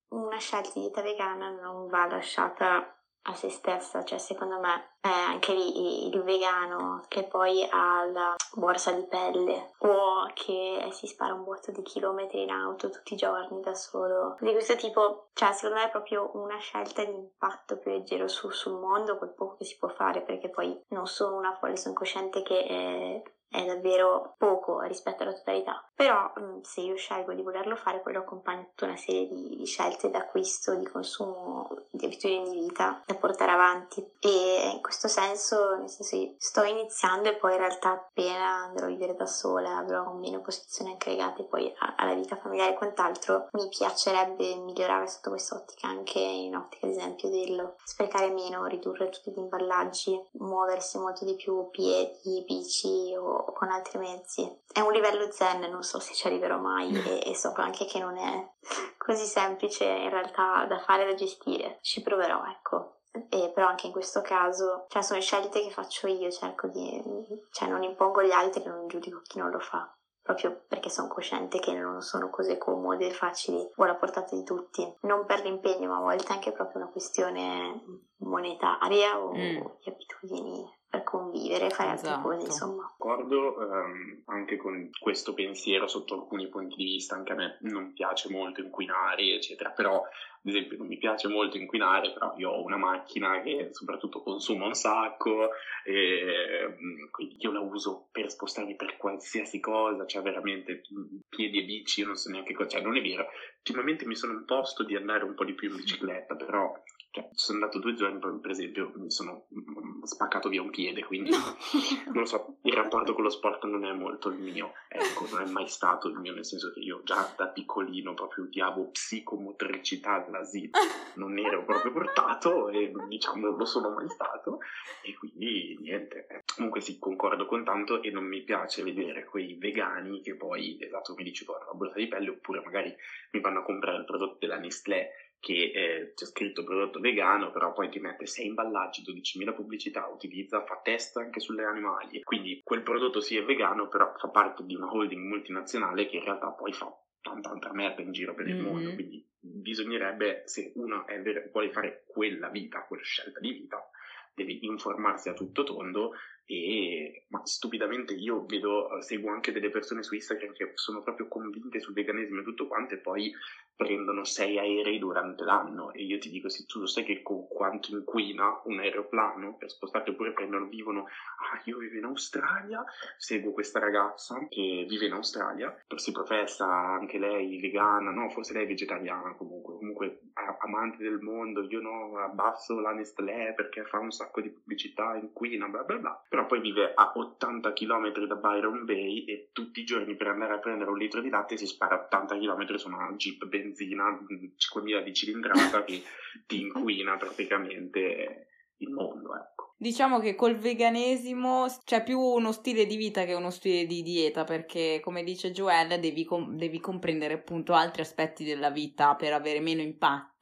una scelta di dieta vegana non va lasciata a se stessa, cioè secondo me eh, anche lì il vegano che poi ha la borsa di pelle o che si spara un botto di chilometri in auto tutti i giorni da solo, di questo tipo, cioè secondo me è proprio una scelta di impatto più leggero su, sul mondo, quel poco che si può fare perché poi non sono una folle, sono cosciente che eh, è davvero poco rispetto alla totalità. Però mm, se io scelgo di volerlo fare, poi lo accompagno tutta una serie di, di scelte d'acquisto, di consumo, di abitudini di vita da portare avanti. E in questo senso, nel senso, sto iniziando e poi in realtà appena andrò a vivere da sola, avrò meno posizioni anche legate poi alla vita familiare e quant'altro, mi piacerebbe migliorare sotto questa ottica anche in ottica ad esempio dello sprecare meno, ridurre tutti gli imballaggi, muoversi molto di più piedi, bici o con altri mezzi. È un livello zen, non so se ci arriverò mai e, e so anche che non è così semplice in realtà da fare e da gestire. Ci proverò, ecco. E però anche in questo caso, cioè sono scelte che faccio io, cerco di, cioè non impongo gli altri, non giudico chi non lo fa proprio perché sono cosciente che non sono cose comode facili o alla portata di tutti. Non per l'impegno, ma a volte anche proprio una questione monetaria o mm. di abitudini convivere, fare altre Esatto. cose, insomma. Concordo ehm, anche con questo pensiero sotto alcuni punti di vista, anche a me non piace molto inquinare, eccetera, però ad esempio non mi piace molto inquinare, però io ho una macchina che soprattutto consuma un sacco, e, mm, quindi io la uso per spostarmi per qualsiasi cosa, cioè veramente mm, piedi e bici, io non so neanche cosa, cioè non è vero, ultimamente mi sono imposto di andare un po' di più in bicicletta, però cioè, ci sono andato due giorni, poi per esempio mi sono mm, spaccato via un piede, quindi non lo so, il rapporto con lo sport non è molto il mio, ecco, non è mai stato il mio, nel senso che io già da piccolino proprio odiavo psicomotricità all'asilo, non ero proprio portato e diciamo non lo sono mai stato e quindi niente. eh. Comunque sì, concordo con tanto e non mi piace vedere quei vegani che poi, esatto come dici hanno la borsa di pelle oppure magari mi vanno a comprare il prodotto della Nestlé che eh, c'è scritto prodotto vegano, però poi ti mette 6 imballaggi, 12.000 pubblicità, utilizza, fa test anche sulle animali. Quindi quel prodotto sì è vegano, però fa parte di una holding multinazionale che in realtà poi fa tanta altra merda in giro per il Mhm. mondo. Quindi bisognerebbe, se uno è ver- vuole fare quella vita, quella scelta di vita, deve informarsi a tutto tondo e ma stupidamente io vedo, seguo anche delle persone su Instagram che sono proprio convinte sul veganesimo e tutto quanto e poi prendono sei aerei durante l'anno. E io ti dico se tu lo sai che con quanto inquina un aeroplano per spostarti oppure prendono, vivono ah io vivo in Australia seguo questa ragazza che vive in Australia si professa anche lei vegana no forse lei è vegetariana comunque comunque amante del mondo io no abbasso la Nestlé perché fa un sacco di pubblicità inquina bla bla bla però poi vive a 80 km da Byron Bay e tutti i giorni per andare a prendere un litro di latte si spara 80 km su una Jeep benzina mh, 5000 di cilindrata che ti inquina praticamente il mondo, ecco. Diciamo che col veganesimo c'è più uno stile di vita che uno stile di dieta, perché come dice Joelle devi, com- devi comprendere appunto altri aspetti della vita per avere meno impatto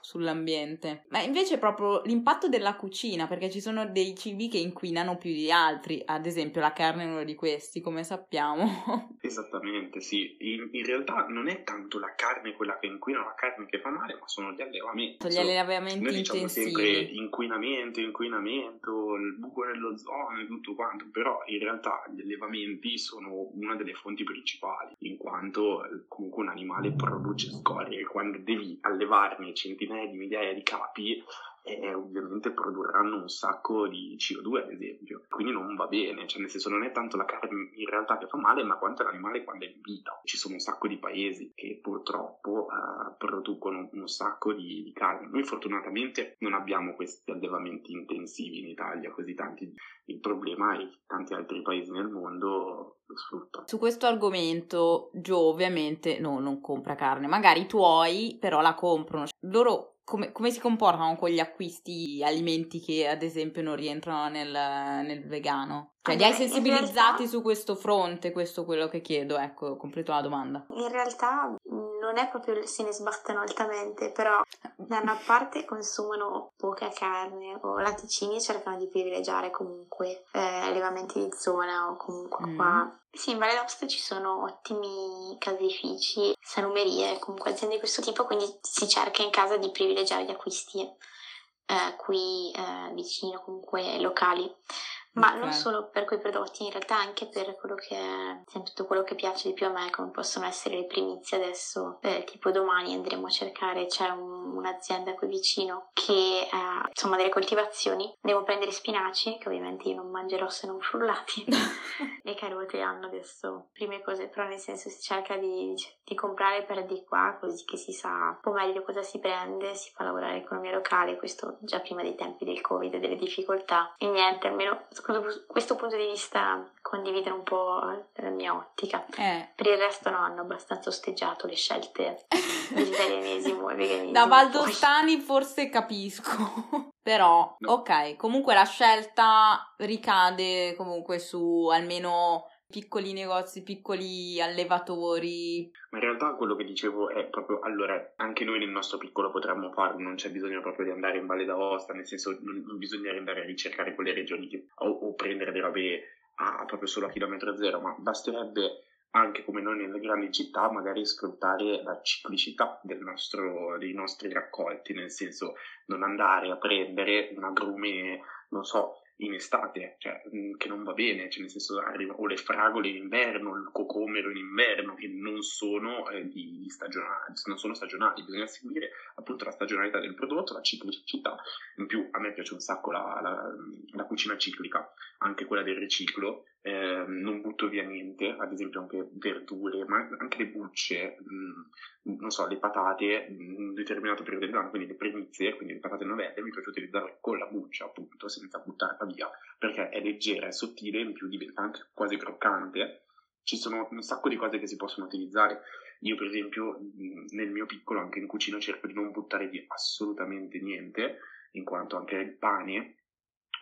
sull'ambiente. Ma invece proprio l'impatto della cucina, perché ci sono dei cibi che inquinano più di altri, ad esempio la carne è uno di questi, come sappiamo. Esattamente, sì. In, in realtà non è tanto la carne quella che inquina, la carne che fa male, ma sono gli allevamenti. Gli Sono- allevamenti Noi diciamo intensivi. sempre inquinamento, inquinamento, il buco nell'ozono e tutto quanto, però in realtà gli allevamenti sono una delle fonti principali, in quanto eh, comunque un animale produce scorie quando devi allevarne centinaia di migliaia di capi, eh, ovviamente produrranno un sacco di CO2 ad esempio, quindi non va bene, cioè nel senso non è tanto la carne in realtà che fa male, ma quanto l'animale quando è in vita. Ci sono un sacco di paesi che purtroppo eh, producono un sacco di, di carne. Noi fortunatamente non abbiamo questi allevamenti intensivi in Italia, così tanti. Il problema è che tanti altri paesi nel mondo lo sfruttano. Su questo argomento, Joe ovviamente no, non compra carne, magari i tuoi però la comprano. Loro come, come si comportano con gli acquisti alimenti che ad esempio non rientrano nel, nel vegano? Cioè, li hai sensibilizzati realtà- su questo fronte? Questo è quello che chiedo, ecco, completo la domanda. In realtà non è proprio se ne sbattono altamente, però da una parte consumano poca carne o latticini e cercano di privilegiare comunque eh, allevamenti di zona o comunque Mm. qua. Sì, in Valle d'Aosta ci sono ottimi caseifici, salumerie, comunque aziende di questo tipo, quindi si cerca in casa di privilegiare gli acquisti eh, qui eh, vicino, comunque locali. Ma Ok. non solo per quei prodotti, in realtà anche per quello che è insomma, tutto quello che piace di più a me, come possono essere le primizie adesso, eh, tipo domani andremo a cercare, c'è un- un'azienda qui vicino che ha insomma delle coltivazioni, devo prendere spinaci, che ovviamente io non mangerò se non frullati, le carote hanno adesso prime cose, però nel senso si cerca di, di comprare per di qua, così che si sa un po' meglio cosa si prende, si fa lavorare l'economia locale, questo già prima dei tempi del Covid e delle difficoltà. E niente, almeno su questo punto di vista condividere un po' la mia ottica. Eh, Per il resto no, hanno abbastanza osteggiato le scelte vegetarianesimo e veganismo. da Poi- Valdostani forse capisco, però ok, comunque la scelta ricade comunque su almeno piccoli negozi, piccoli allevatori. Ma in realtà quello che dicevo è proprio, allora, anche noi nel nostro piccolo potremmo farlo, non c'è bisogno proprio di andare in Valle d'Aosta, nel senso non, non bisogna andare a ricercare quelle regioni che- o, o prendere le robe a- proprio solo a chilometro zero, ma basterebbe anche come noi nelle grandi città magari sfruttare la ciclicità nostro- dei nostri raccolti, nel senso non andare a prendere un agrume, non so, in estate, cioè, mh, che non va bene, cioè nel senso arriva, o le fragole in inverno, il cocomero in inverno, che non sono, eh, di, di stagionali, non sono stagionali, bisogna seguire appunto la stagionalità del prodotto, la ciclicità, in più a me piace un sacco la, la, la cucina ciclica, anche quella del riciclo, eh, non butto via niente, ad esempio anche verdure, ma anche le bucce, mh, non so, le patate, in un determinato periodo dell'anno, quindi le primizie, quindi le patate novelle, mi piace utilizzarle con la buccia appunto, senza buttarla via, perché è leggera, è sottile, in più diventa anche quasi croccante. Ci sono un sacco di cose che si possono utilizzare. Io, per esempio, nel mio piccolo, anche in cucina, cerco di non buttare via assolutamente niente, in quanto anche il pane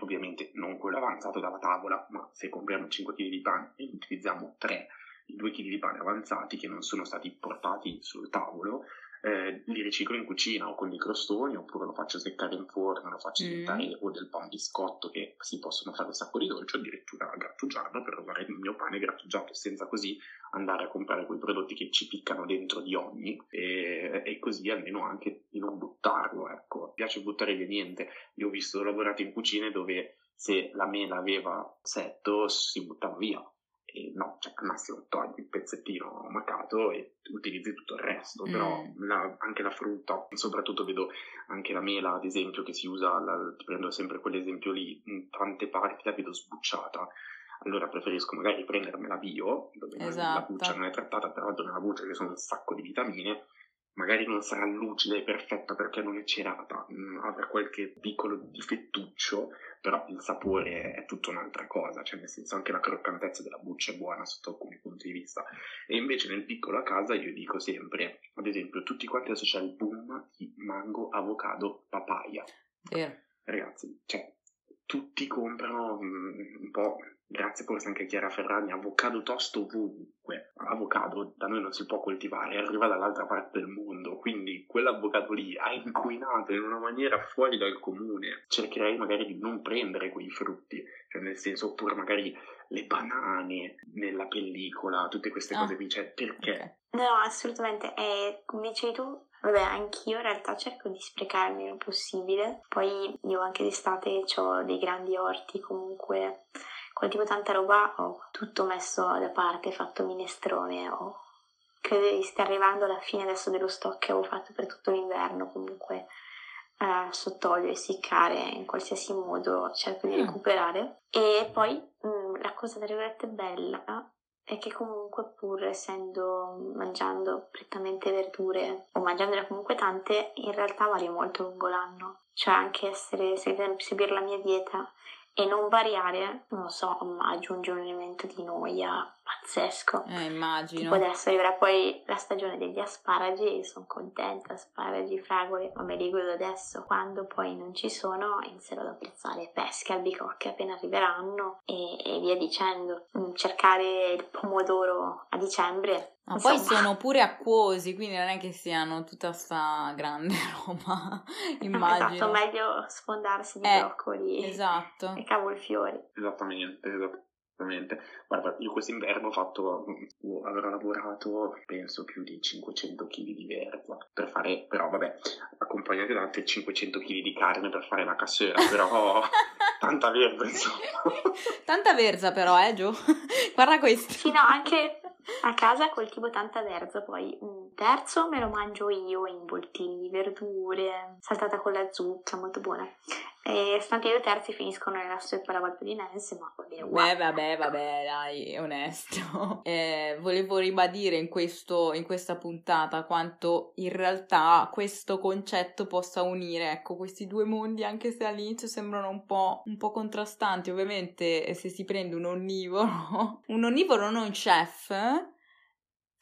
ovviamente non quello avanzato dalla tavola, ma se compriamo 5 kg di pane e utilizziamo 3, i 2 kg di pane avanzati che non sono stati portati sul tavolo, eh, li riciclo in cucina o con dei crostoni oppure lo faccio seccare in forno, lo faccio diventare mm. o del pan biscotto che si possono fare un sacco di dolce o addirittura grattugiarlo per usare il mio pane grattugiato senza così andare a comprare quei prodotti che ci piccano dentro di ogni e, e così almeno anche di non buttarlo ecco. Mi piace buttare via niente. Io ho visto ho lavorato in cucine dove se la mela aveva setto si buttava via e no, cioè al massimo togli il pezzettino maccato e utilizzi tutto il resto, mm. però la, anche la frutta, soprattutto vedo anche la mela ad esempio che si usa, la, ti prendo sempre quell'esempio lì, in tante parti la vedo sbucciata, allora preferisco magari prendermela bio, dove esatto. la buccia non è trattata, però dove la buccia che sono un sacco di vitamine, magari non sarà lucida e perfetta perché non è cerata, mm, avrà qualche piccolo difettuccio, però il sapore è tutta un'altra cosa, cioè nel senso anche la croccantezza della buccia è buona sotto alcuni punti di vista. E invece nel piccolo a casa io dico sempre, ad esempio, tutti quanti adesso c'è il boom di mango, avocado, papaya. Vero. Ragazzi, cioè, tutti comprano mm, un po' grazie forse anche a Chiara Ferragni, avocado tosto ovunque. Avocado da noi non si può coltivare, arriva dall'altra parte del mondo, quindi quell'avocado lì ha inquinato in una maniera fuori dal comune. Cercherei magari di non prendere quei frutti, cioè nel senso, oppure magari le banane nella pellicola, tutte queste cose qui, cioè perché? No, assolutamente, e come dicevi tu, Vabbè, anch'io in realtà cerco di sprecarmi il meno possibile. Poi io anche d'estate ho dei grandi orti comunque coltivo tanta roba, ho tutto messo da parte, fatto minestrone, ho... credo di stia arrivando alla fine adesso dello stock che avevo fatto per tutto l'inverno, comunque eh, sott'olio, essiccare in qualsiasi modo, cerco di mm. recuperare. E poi mh, mm, la cosa tra virgolette bella è che comunque pur essendo mangiando prettamente verdure o mangiandone comunque tante, in realtà vario molto lungo l'anno. Cioè anche essere, seguire la mia dieta e non variare, non so, aggiunge un elemento di noia pazzesco. Eh, immagino. Tipo adesso arriverà poi la stagione degli asparagi e sono contenta, asparagi, fragole, ma me li godo adesso. Quando poi non ci sono inizierò ad apprezzare pesche, albicocche appena arriveranno e, e via dicendo. Mm, cercare il pomodoro a dicembre ma poi sono pure acquosi, quindi non è che siano tutta sta grande roba, immagino. Esatto, meglio sfondarsi di eh, broccoli esatto. e cavolfiori. Esattamente, esattamente. Guarda, io quest'inverno ho fatto, mm, avrò lavorato, penso, più di 500 kg di verza, per fare, però vabbè, accompagnati da altri 500 kg di carne per fare la cassera, però tanta verza, insomma. tanta verza però, eh, Gio? Guarda questo. Sì, no, anche a casa coltivo tanta verza, poi un terzo me lo mangio io in voltini di verdure, saltata con la zucca, molto buona. E stanti due terzi finiscono nella steppa alla valpadinense, ma va bene uguale. Beh, vabbè, vabbè, dai, è onesto. Eh, volevo ribadire in, questo, in questa puntata quanto in realtà questo concetto possa unire, ecco, questi due mondi, anche se all'inizio sembrano un po', un po' contrastanti. Ovviamente, se si prende un onnivoro, un onnivoro non chef,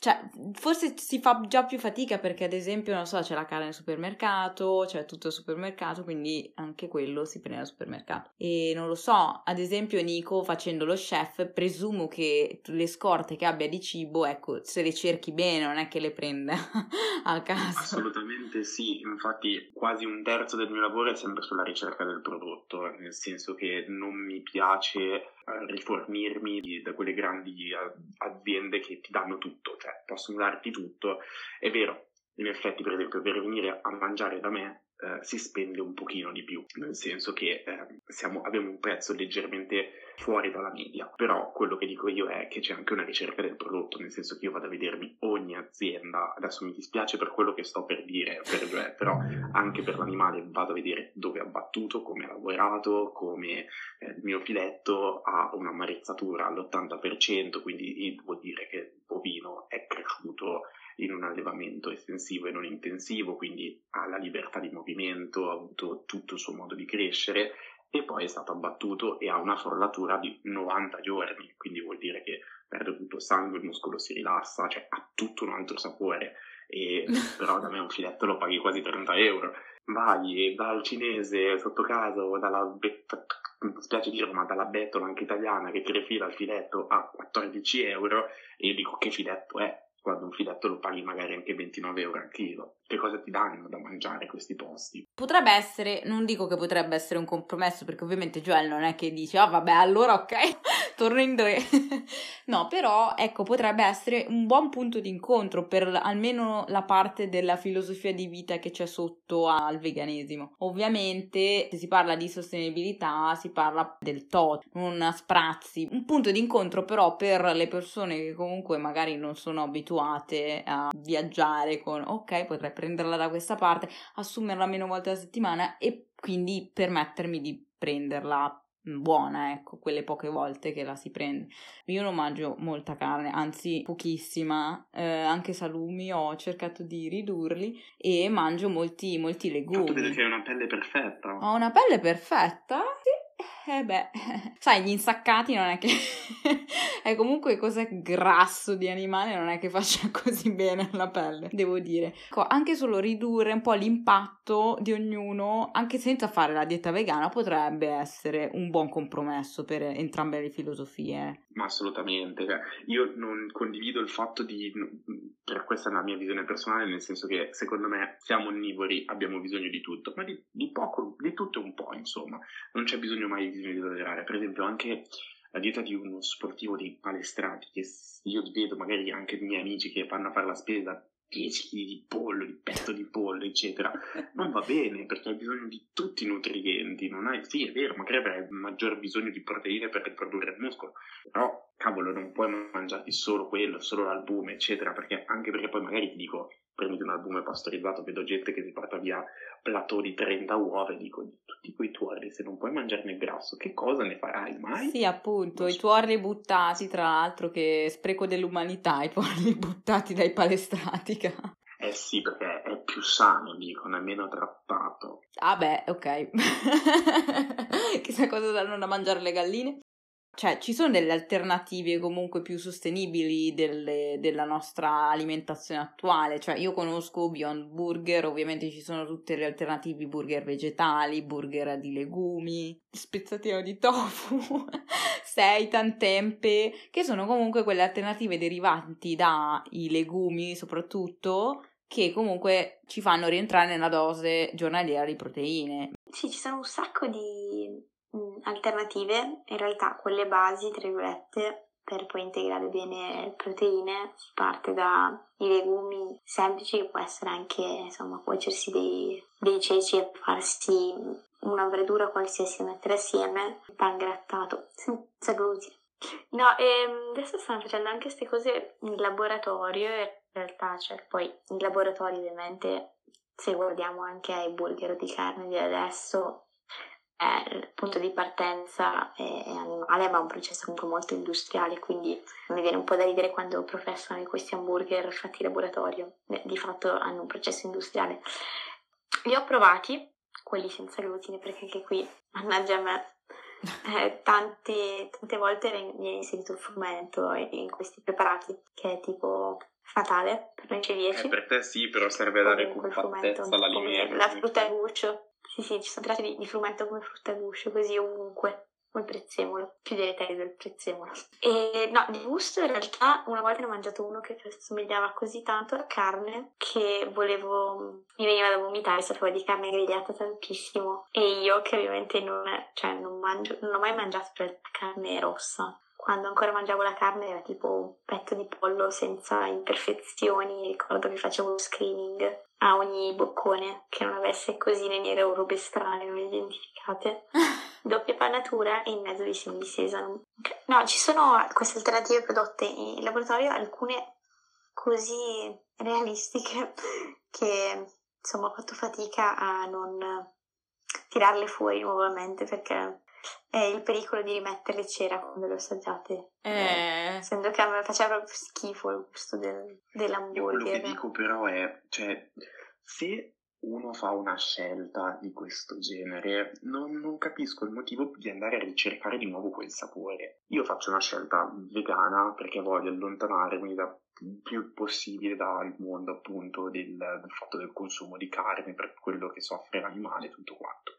cioè, forse si fa già più fatica perché, ad esempio, non so, c'è la carne al supermercato, c'è tutto al supermercato, quindi anche quello si prende al supermercato. E non lo so, ad esempio, Nico, facendo lo chef, presumo che le scorte che abbia di cibo, ecco, se le cerchi bene, non è che le prenda a casa. Assolutamente sì, infatti quasi un terzo del mio lavoro è sempre sulla ricerca del prodotto, nel senso che non mi piace rifornirmi da quelle grandi aziende che ti danno tutto, cioè possono darti tutto. È vero, in effetti, per esempio, per venire a mangiare da me eh, si spende un pochino di più, nel senso che eh, siamo, abbiamo un prezzo leggermente fuori dalla media, però quello che dico io è che c'è anche una ricerca del prodotto, nel senso che io vado a vedermi ogni azienda, adesso mi dispiace per quello che sto per dire, per, però anche per l'animale vado a vedere dove ha battuto, come ha lavorato, come eh, il mio filetto ha un'ammarezzatura all'80%, quindi vuol dire che il bovino è cresciuto in un allevamento estensivo e non intensivo, quindi ha la libertà di movimento, ha avuto tutto il suo modo di crescere e poi è stato abbattuto e ha una frollatura di 90 giorni, quindi vuol dire che perde tutto il sangue, il muscolo si rilassa, cioè ha tutto un altro sapore, e, però da me un filetto lo paghi quasi 30 euro. Vai dal cinese sotto casa o dalla, mi spiace dirlo, ma dalla bettola anche italiana che ti refila il filetto a 14 euro e io dico che filetto è, quando un filetto lo paghi magari anche 29 euro al chilo. Che cosa ti danno da mangiare questi posti? Potrebbe essere, non dico che potrebbe essere un compromesso, perché ovviamente Joel non è che dice, ah oh, vabbè, allora ok, torno in tre. no, però ecco, potrebbe essere un buon punto di incontro per almeno la parte della filosofia di vita che c'è sotto al veganesimo. Ovviamente, se si parla di sostenibilità, si parla del tot, non sprazzi. Un punto di incontro però per le persone che comunque magari non sono abituate a viaggiare con ok, potrei prenderla da questa parte, assumerla meno volte alla settimana e quindi permettermi di prenderla buona, ecco, quelle poche volte che la si prende. Io non mangio molta carne, anzi pochissima, eh, anche salumi ho cercato di ridurli e mangio molti, molti legumi. Tu vedi che hai una pelle perfetta. Ho una pelle perfetta? Sì, eh beh, sai, gli insaccati non è che è comunque cos'è grasso di animale, non è che faccia così bene alla pelle, devo dire. Ecco, anche solo ridurre un po' l'impatto di ognuno, anche senza fare la dieta vegana, potrebbe essere un buon compromesso per entrambe le filosofie. Ma assolutamente, cioè, io non condivido il fatto di, questa è la mia visione personale, nel senso che secondo me siamo onnivori, abbiamo bisogno di tutto, ma di, di poco, di tutto un po', insomma, non c'è bisogno mai di esagerare. Per esempio, anche la dieta di uno sportivo dei palestrati, che io vedo magari anche i miei amici che vanno a fare la spesa 10 kg di pollo, di petto di pollo, eccetera, non va bene perché hai bisogno di tutti i nutrienti. Non hai, sì, è vero, magari avrai maggior bisogno di proteine per riprodurre il muscolo, però cavolo, non puoi mangiarti solo quello, solo l'albume, eccetera, perché anche perché poi magari ti dico prenditi un albume pastorizzato, vedo gente che si porta via plateau di 30 uova e dico tutti quei tuorli, se non puoi mangiarne grasso, che cosa ne farai mai? Sì, appunto, i tuorli buttati, tra l'altro, che spreco dell'umanità, i tuorli buttati dai palestrati. Eh sì, perché è più sano, dicono, è meno trattato. Ah beh, ok. Chissà cosa danno da mangiare le galline cioè ci sono delle alternative comunque più sostenibili delle, della nostra alimentazione attuale, cioè io conosco Beyond Burger, ovviamente ci sono tutte le alternative burger vegetali, burger di legumi, spezzatino di tofu, seitan, tempe, che sono comunque quelle alternative derivanti dai legumi soprattutto che comunque ci fanno rientrare nella dose giornaliera di proteine. Sì, ci sono un sacco di alternative, in realtà quelle basi, tra virgolette, per poi integrare bene proteine, si parte dai legumi semplici, che può essere anche, insomma, cuocersi dei, dei ceci e farsi una verdura qualsiasi mettere assieme, pan grattato, senza glutine. No, e ehm, adesso stanno facendo anche queste cose in laboratorio, in realtà, cioè poi in laboratorio ovviamente se guardiamo anche ai burger di carne di adesso è il punto di partenza è animale, ma è un processo comunque molto industriale, quindi mi viene un po' da ridere quando professano questi hamburger fatti in laboratorio, di fatto hanno un processo industriale. Li ho provati, quelli senza glutine, perché anche qui, mannaggia a me, eh, tante, tante volte viene inserito il frumento in questi preparati, che è tipo fatale per noi celiaci. Eh, per te sì, però serve a dare compattezza all'alimento. La frutta e guscio sì, sì, ci sono tratti di, di frumento come frutta guscio, così ovunque. Come prezzemolo, più deleterio del prezzemolo. E no, di gusto in realtà una volta ne ho mangiato uno che somigliava così tanto a carne che volevo, mi veniva da vomitare, sapeva di carne grigliata tantissimo. E io che ovviamente non, cioè, non, mangio, non ho mai mangiato carne rossa, quando ancora mangiavo la carne era tipo un petto di pollo senza imperfezioni, ricordo che facevo lo screening a ogni boccone che non avesse cosine o robe strane non identificate. Doppia pannatura e in mezzo di semi di sesamo. No, ci sono queste alternative prodotte in laboratorio, alcune così realistiche che insomma ho fatto fatica a non tirarle fuori nuovamente perché è il pericolo di rimetterle cera quando le assaggiate. Eh. Essendo che a me faceva proprio schifo il gusto del, dell'hamburger. Quello che dico però è, cioè, se uno fa una scelta di questo genere, non, non, capisco il motivo di andare a ricercare di nuovo quel sapore. Io faccio una scelta vegana perché voglio allontanarmi da più possibile dal mondo appunto del, del fatto del consumo di carne per quello che soffre l'animale e tutto quanto.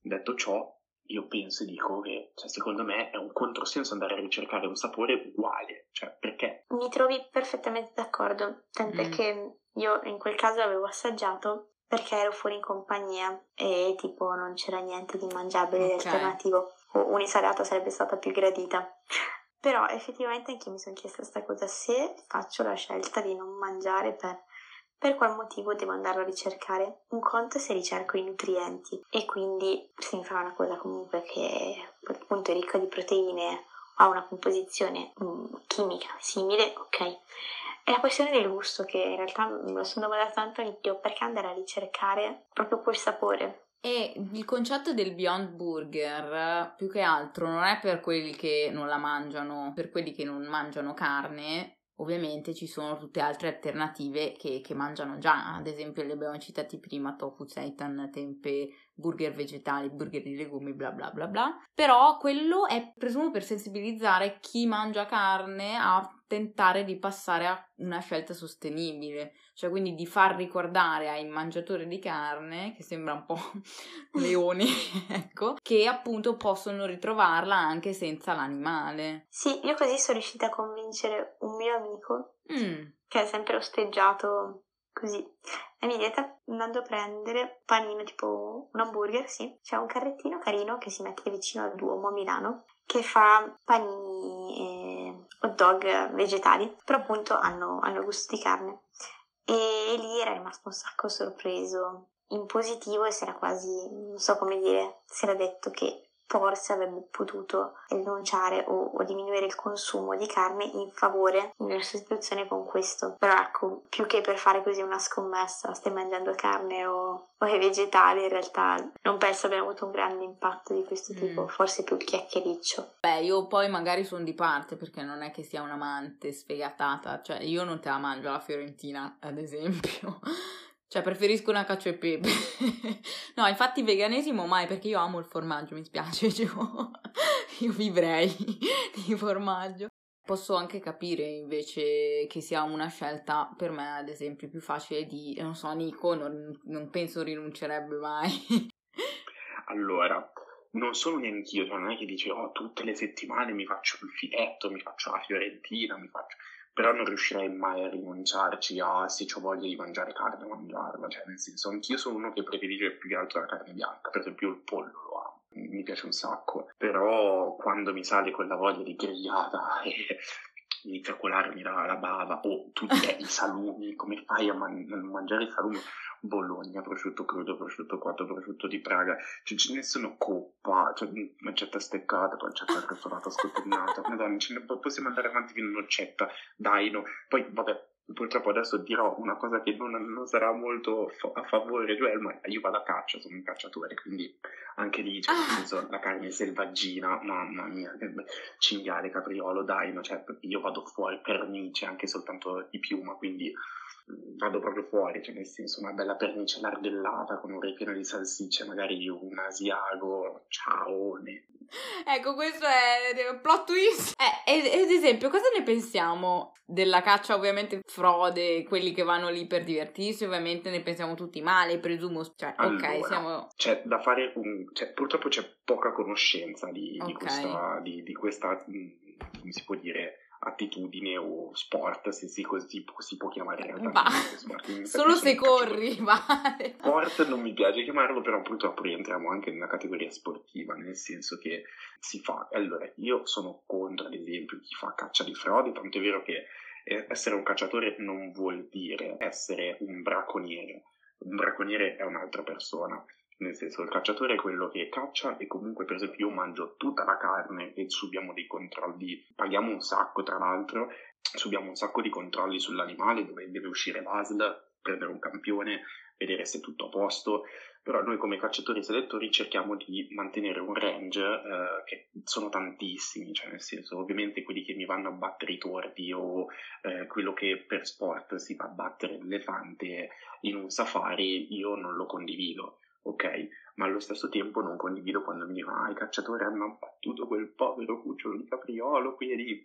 Detto ciò, io penso e dico che, cioè, secondo me, è un controsenso andare a ricercare un sapore uguale. Cioè, perché? Mi trovi perfettamente d'accordo, tant'è mm. che io in quel caso avevo assaggiato perché ero fuori in compagnia e tipo non c'era niente di mangiabile okay. alternativo. O un'insalata sarebbe stata più gradita. Però effettivamente anche io mi sono chiesta questa cosa, se faccio la scelta di non mangiare per per qual motivo devo andarlo a ricercare? Un conto se ricerco i nutrienti e quindi se mi fa una cosa comunque che appunto è ricca di proteine ha una composizione mm, chimica simile, ok. È la questione del gusto che in realtà me lo sono domandata tanto anch'io, perché andare a ricercare proprio quel sapore? E il concetto del Beyond Burger, più che altro, non è per quelli che non la mangiano, per quelli che non mangiano carne, Ovviamente ci sono tutte altre alternative che, che, mangiano già, ad esempio le abbiamo citati prima, tofu, seitan, tempe, burger vegetali, burger di legumi, bla bla bla bla. Però quello è presumo per sensibilizzare chi mangia carne a tentare di passare a una scelta sostenibile, cioè quindi di far ricordare ai mangiatori di carne, che sembra un po' leoni, ecco, che appunto possono ritrovarla anche senza l'animale. Sì, io così sono riuscita a convincere un mio amico mm. che è sempre osteggiato così. La mia dieta andando a prendere panino tipo un hamburger, sì, c'è un carrettino carino che si mette vicino al Duomo a Milano che fa panini e hot dog vegetali, però appunto hanno, hanno gusto di carne. E lì era rimasto un sacco sorpreso in positivo e si era quasi, non so come dire, si era detto che forse avrebbe potuto rinunciare o, o, diminuire il consumo di carne in favore una sostituzione con questo. Però ecco, più che per fare così una scommessa, stai mangiando carne o, o i vegetali, in realtà non penso abbia avuto un grande impatto di questo mm. tipo, mm. forse più il chiacchiericcio. Beh, io poi magari sono di parte perché non è che sia un'amante sfegatata, cioè io non te la mangio la fiorentina, ad esempio. Cioè, preferisco una cacio e pepe. no, infatti veganesimo mai, perché io amo il formaggio, mi spiace, cioè, io vivrei di formaggio. Posso anche capire invece che sia una scelta per me, ad esempio, più facile di, non so, Nico non, non penso rinuncerebbe mai. allora, non sono neanch'io, cioè non è che dice, oh, tutte le settimane mi faccio il filetto, mi faccio la fiorentina, mi faccio però non riuscirei mai a rinunciarci a se ho voglia di mangiare carne, mangiarla, cioè nel senso anch'io sono uno che predilige più che altro la carne bianca, per esempio il pollo lo amo, mi piace un sacco, però quando mi sale quella voglia di grigliata e inizia a colarmi la, la bava o tutti i salumi, come fai a man- mangiare i salumi? Bologna, prosciutto crudo, prosciutto cotto, prosciutto di Praga, cioè ce ne sono coppa, cioè mancetta steccata, pancetta arrotolata, scottennata, madonna, ce ne possiamo andare avanti fino a un'occetta, dai, no. Poi, vabbè, purtroppo adesso dirò una cosa che non, non sarà molto a favore Joel, ma io vado a caccia, sono un cacciatore, quindi anche lì cioè, ah. senso, la carne selvaggina, mamma mia, cinghiale, capriolo, dai, no, cioè, io vado fuori per Nietzsche anche soltanto di piuma, quindi vado proprio fuori, cioè nel senso una bella pernice lardellata con un ripieno di salsicce, magari un asiago, ciao. Ecco, questo è un plot twist. Eh, ad esempio, cosa ne pensiamo della caccia, ovviamente, frode, quelli che vanno lì per divertirsi, ovviamente ne pensiamo tutti male, presumo. Cioè, allora, ok, siamo... C'è da fare un... Cioè, purtroppo c'è poca conoscenza di, okay. di questa, di, di questa, mm, come si può dire, attitudine o sport, se si così si può chiamare in realtà. Sport. Solo se corri, vale. Sport non mi piace chiamarlo, però purtroppo rientriamo anche nella categoria sportiva, nel senso che si fa. Allora, io sono contro, ad esempio, chi fa caccia di frode, tanto è vero che essere un cacciatore non vuol dire essere un bracconiere. Un bracconiere è un'altra persona nel senso, il cacciatore è quello che caccia e comunque, per esempio, io mangio tutta la carne e subiamo dei controlli, paghiamo un sacco tra l'altro, subiamo un sacco di controlli sull'animale dove deve uscire l'ASL, prendere un campione, vedere se è tutto a posto, però noi come cacciatori selettori cerchiamo di mantenere un range eh, che sono tantissimi, cioè nel senso ovviamente quelli che mi vanno a battere i tordi o eh, quello che per sport si va a battere l'elefante in un safari io non lo condivido ok, ma allo stesso tempo non condivido quando mi dicono ah i cacciatori hanno abbattuto quel povero cucciolo di capriolo, quindi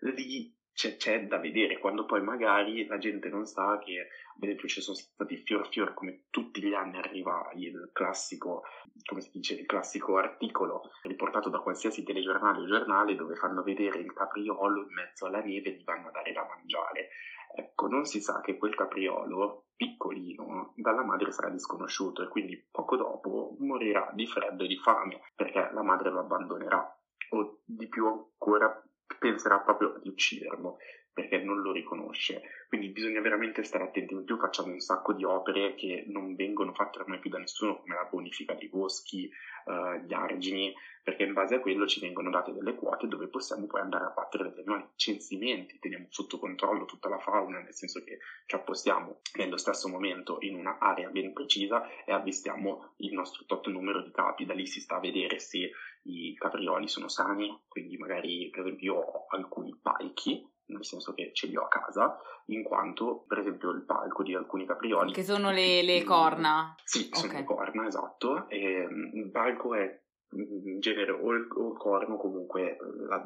lì c'è, c'è, da vedere, quando poi magari la gente non sa che, ad esempio, ci sono stati fior fior, come tutti gli anni arriva il classico, come si dice, il classico articolo riportato da qualsiasi telegiornale o giornale dove fanno vedere il capriolo in mezzo alla neve e gli vanno a dare da mangiare. Ecco, non si sa che quel capriolo piccolino dalla madre sarà disconosciuto e quindi poco dopo morirà di freddo e di fame perché la madre lo abbandonerà o di più ancora penserà proprio di ucciderlo perché non lo riconosce. Quindi bisogna veramente stare attenti. In più facciamo un sacco di opere che non vengono fatte ormai più da nessuno, come la bonifica dei boschi, uh, gli argini, perché in base a quello ci vengono date delle quote dove possiamo poi andare a battere degli animali. Censimenti, teniamo sotto controllo tutta la fauna, nel senso che ci appostiamo nello stesso momento in un'area ben precisa e avvistiamo il nostro tot numero di capi. Da lì si sta a vedere se i caprioli sono sani, quindi magari per esempio io ho alcuni palchi nel senso che ce li ho a casa, in quanto per esempio il palco di alcuni caprioli... Che sono le, le corna? Sì, sono okay. le corna, esatto. E, mm, il palco è in genere o il, o il corno comunque la,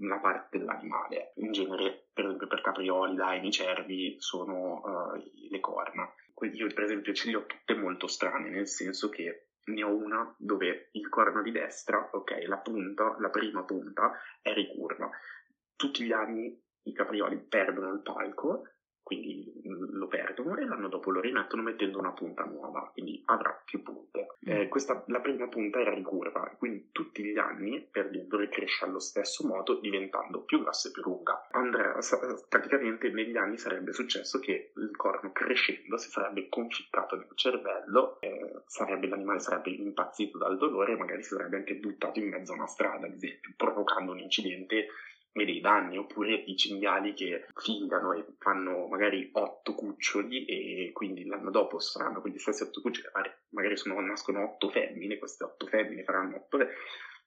una parte dell'animale. In genere, per esempio per caprioli, daini, cervi sono uh, le corna. Io per esempio ce li ho tutte molto strane, nel senso che ne ho una dove il corno di destra, ok, la punta, la prima punta è ricurva. Tutti gli anni i caprioli perdono il palco, quindi lo perdono e l'anno dopo lo rimettono mettendo una punta nuova, quindi avrà più punte. Mm. Eh, questa, la prima punta era ricurva, quindi tutti gli anni perdendolo cresce allo stesso modo diventando più grossa e più lunga. Andrea, praticamente negli anni sarebbe successo che il corno crescendo si sarebbe conficcato nel cervello, eh, sarebbe, l'animale sarebbe impazzito dal dolore e magari si sarebbe anche buttato in mezzo a una strada, ad esempio, provocando un incidente e dei danni, oppure i cinghiali che figliano e fanno magari otto cuccioli e quindi l'anno dopo saranno quegli stessi otto cuccioli, magari sono, nascono otto femmine, queste otto femmine faranno otto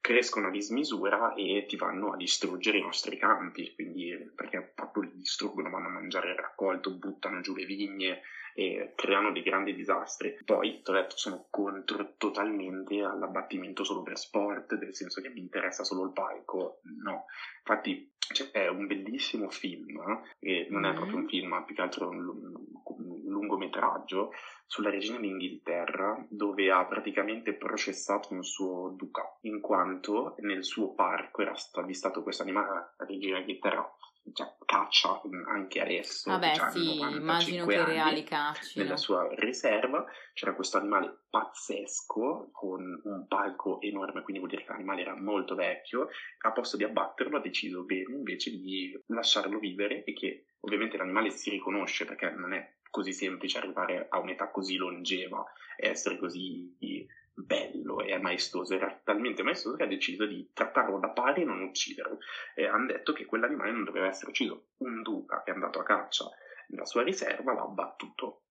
crescono a dismisura e ti vanno a distruggere i nostri campi, quindi perché proprio li distruggono, vanno a mangiare il raccolto, buttano giù le vigne e creano dei grandi disastri. Poi, ti ho detto, sono contro totalmente all'abbattimento solo per sport, nel senso che mi interessa solo il palco, no. Infatti c'è un bellissimo film, che non è mm. proprio un film, ma più che altro un, un lungometraggio, sulla regina d'Inghilterra dove ha praticamente processato un suo duca in quanto nel suo parco era stato avvistato questo animale, la regina d'Inghilterra cioè, caccia anche adesso. Vabbè, cioè, sì, immagino che i reali caccino. Nella sua riserva c'era questo animale pazzesco con un palco enorme, quindi vuol dire che l'animale era molto vecchio. A posto di abbatterlo ha deciso bene invece di lasciarlo vivere e che ovviamente l'animale si riconosce perché non è così semplice arrivare a un'età così longeva e essere così bello e maestoso. Era talmente maestoso che ha deciso di trattarlo da pari e non ucciderlo. E hanno detto che quell'animale non doveva essere ucciso. Un duca che è andato a caccia nella sua riserva l'ha abbattuto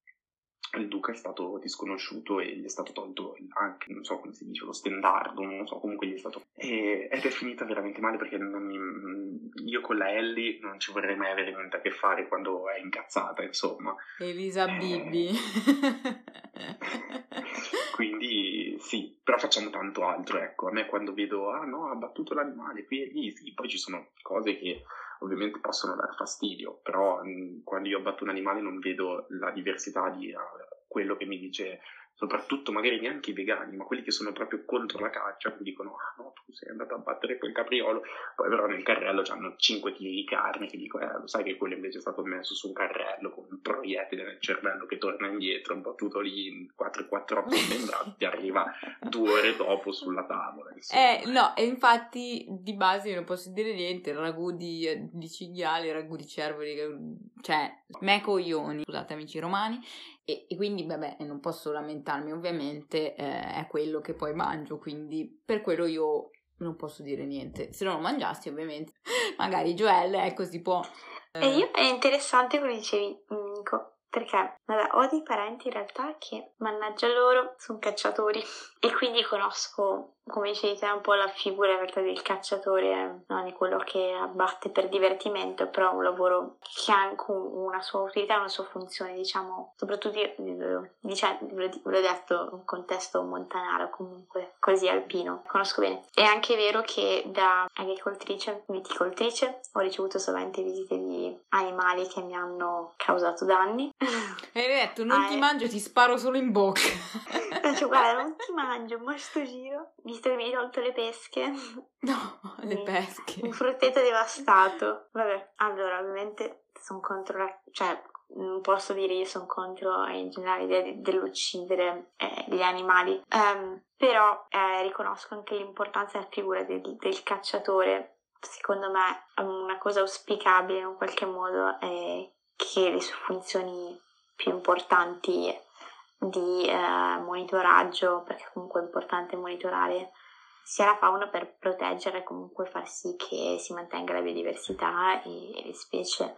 il duca è stato disconosciuto e gli è stato tolto anche, non so come si dice, lo stendardo, non so, comunque gli è stato... E, ed è finita veramente male perché mi, io con la Ellie non ci vorrei mai avere niente a che fare quando è incazzata, insomma. Elisa eh... Bibi. Quindi sì, però facciamo tanto altro, ecco. A me quando vedo, ah no, ha battuto l'animale, qui è lì, sì, poi ci sono cose che ovviamente possono dar fastidio, però mh, quando io abbatto un animale non vedo la diversità di uh, quello che mi dice, soprattutto magari neanche i vegani, ma quelli che sono proprio contro la caccia, che dicono, ah sei andato a battere quel capriolo, poi però nel carrello c'hanno 5 kg di carne che dico, eh, lo sai che quello invece è stato messo su un carrello con un proiettile nel cervello che torna indietro, battuto lì in 448 membrati, ti arriva due ore dopo sulla tavola. Eh, no, e infatti di base non posso dire niente, il ragù di, di cinghiali, il ragù di cervoli, cioè, me coglioni, scusate amici romani, e, e, quindi, vabbè, non posso lamentarmi, ovviamente eh, è quello che poi mangio, quindi per quello io non posso dire niente. Se non lo mangiassi, ovviamente, magari Joel, ecco, si può... Eh... E io è interessante quello che dicevi, Nico, perché vabbè, ho dei parenti in realtà che, mannaggia loro, sono cacciatori. E quindi conosco, come dicevi te, un po' la figura in realtà del cacciatore, non di quello che abbatte per divertimento, però un lavoro che ha anche una sua utilità, una sua funzione, diciamo, soprattutto io, diciamo, l'ho detto, un contesto montanaro comunque, così alpino, conosco bene. È anche vero che da agricoltrice, viticoltrice, ho ricevuto solamente visite di animali che mi hanno causato danni hai detto, non ah, ti mangio, ti sparo solo in bocca. Cioè, guarda, non ti mangio, ma sto giro, visto che mi hai tolto le pesche. No, le pesche. Un frutteto devastato. Vabbè, allora, ovviamente sono contro la... cioè, non posso dire io sono contro in generale l'idea dell'uccidere eh, gli animali, um, però eh, riconosco anche l'importanza della figura del, del cacciatore. Secondo me una cosa auspicabile in qualche modo è che le sue funzioni più importanti di eh, monitoraggio, perché comunque è importante monitorare. Sia la fauna per proteggere e comunque far sì che si mantenga la biodiversità e, e le specie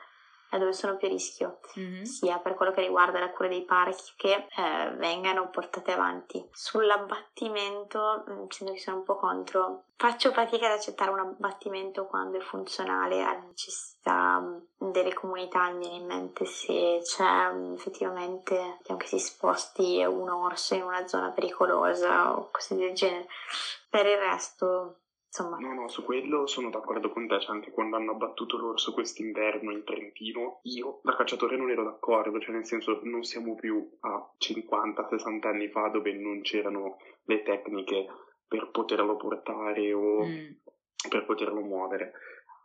è dove sono più a rischio, mm-hmm. sia per quello che riguarda la cura dei parchi che eh, vengano portate avanti. Sull'abbattimento, sento mm, che sono un po' contro. Faccio fatica ad accettare un abbattimento quando è funzionale alle necessità mm, delle comunità. Mi viene in mente se c'è um, effettivamente che si sposti un orso in una zona pericolosa o cose del genere. Per il resto Insomma. No, no, su quello sono d'accordo con te, cioè anche quando hanno abbattuto l'orso quest'inverno in Trentino, io da cacciatore non ero d'accordo, cioè nel senso non siamo più a 50-60 anni fa dove non c'erano le tecniche per poterlo portare o mm. per poterlo muovere.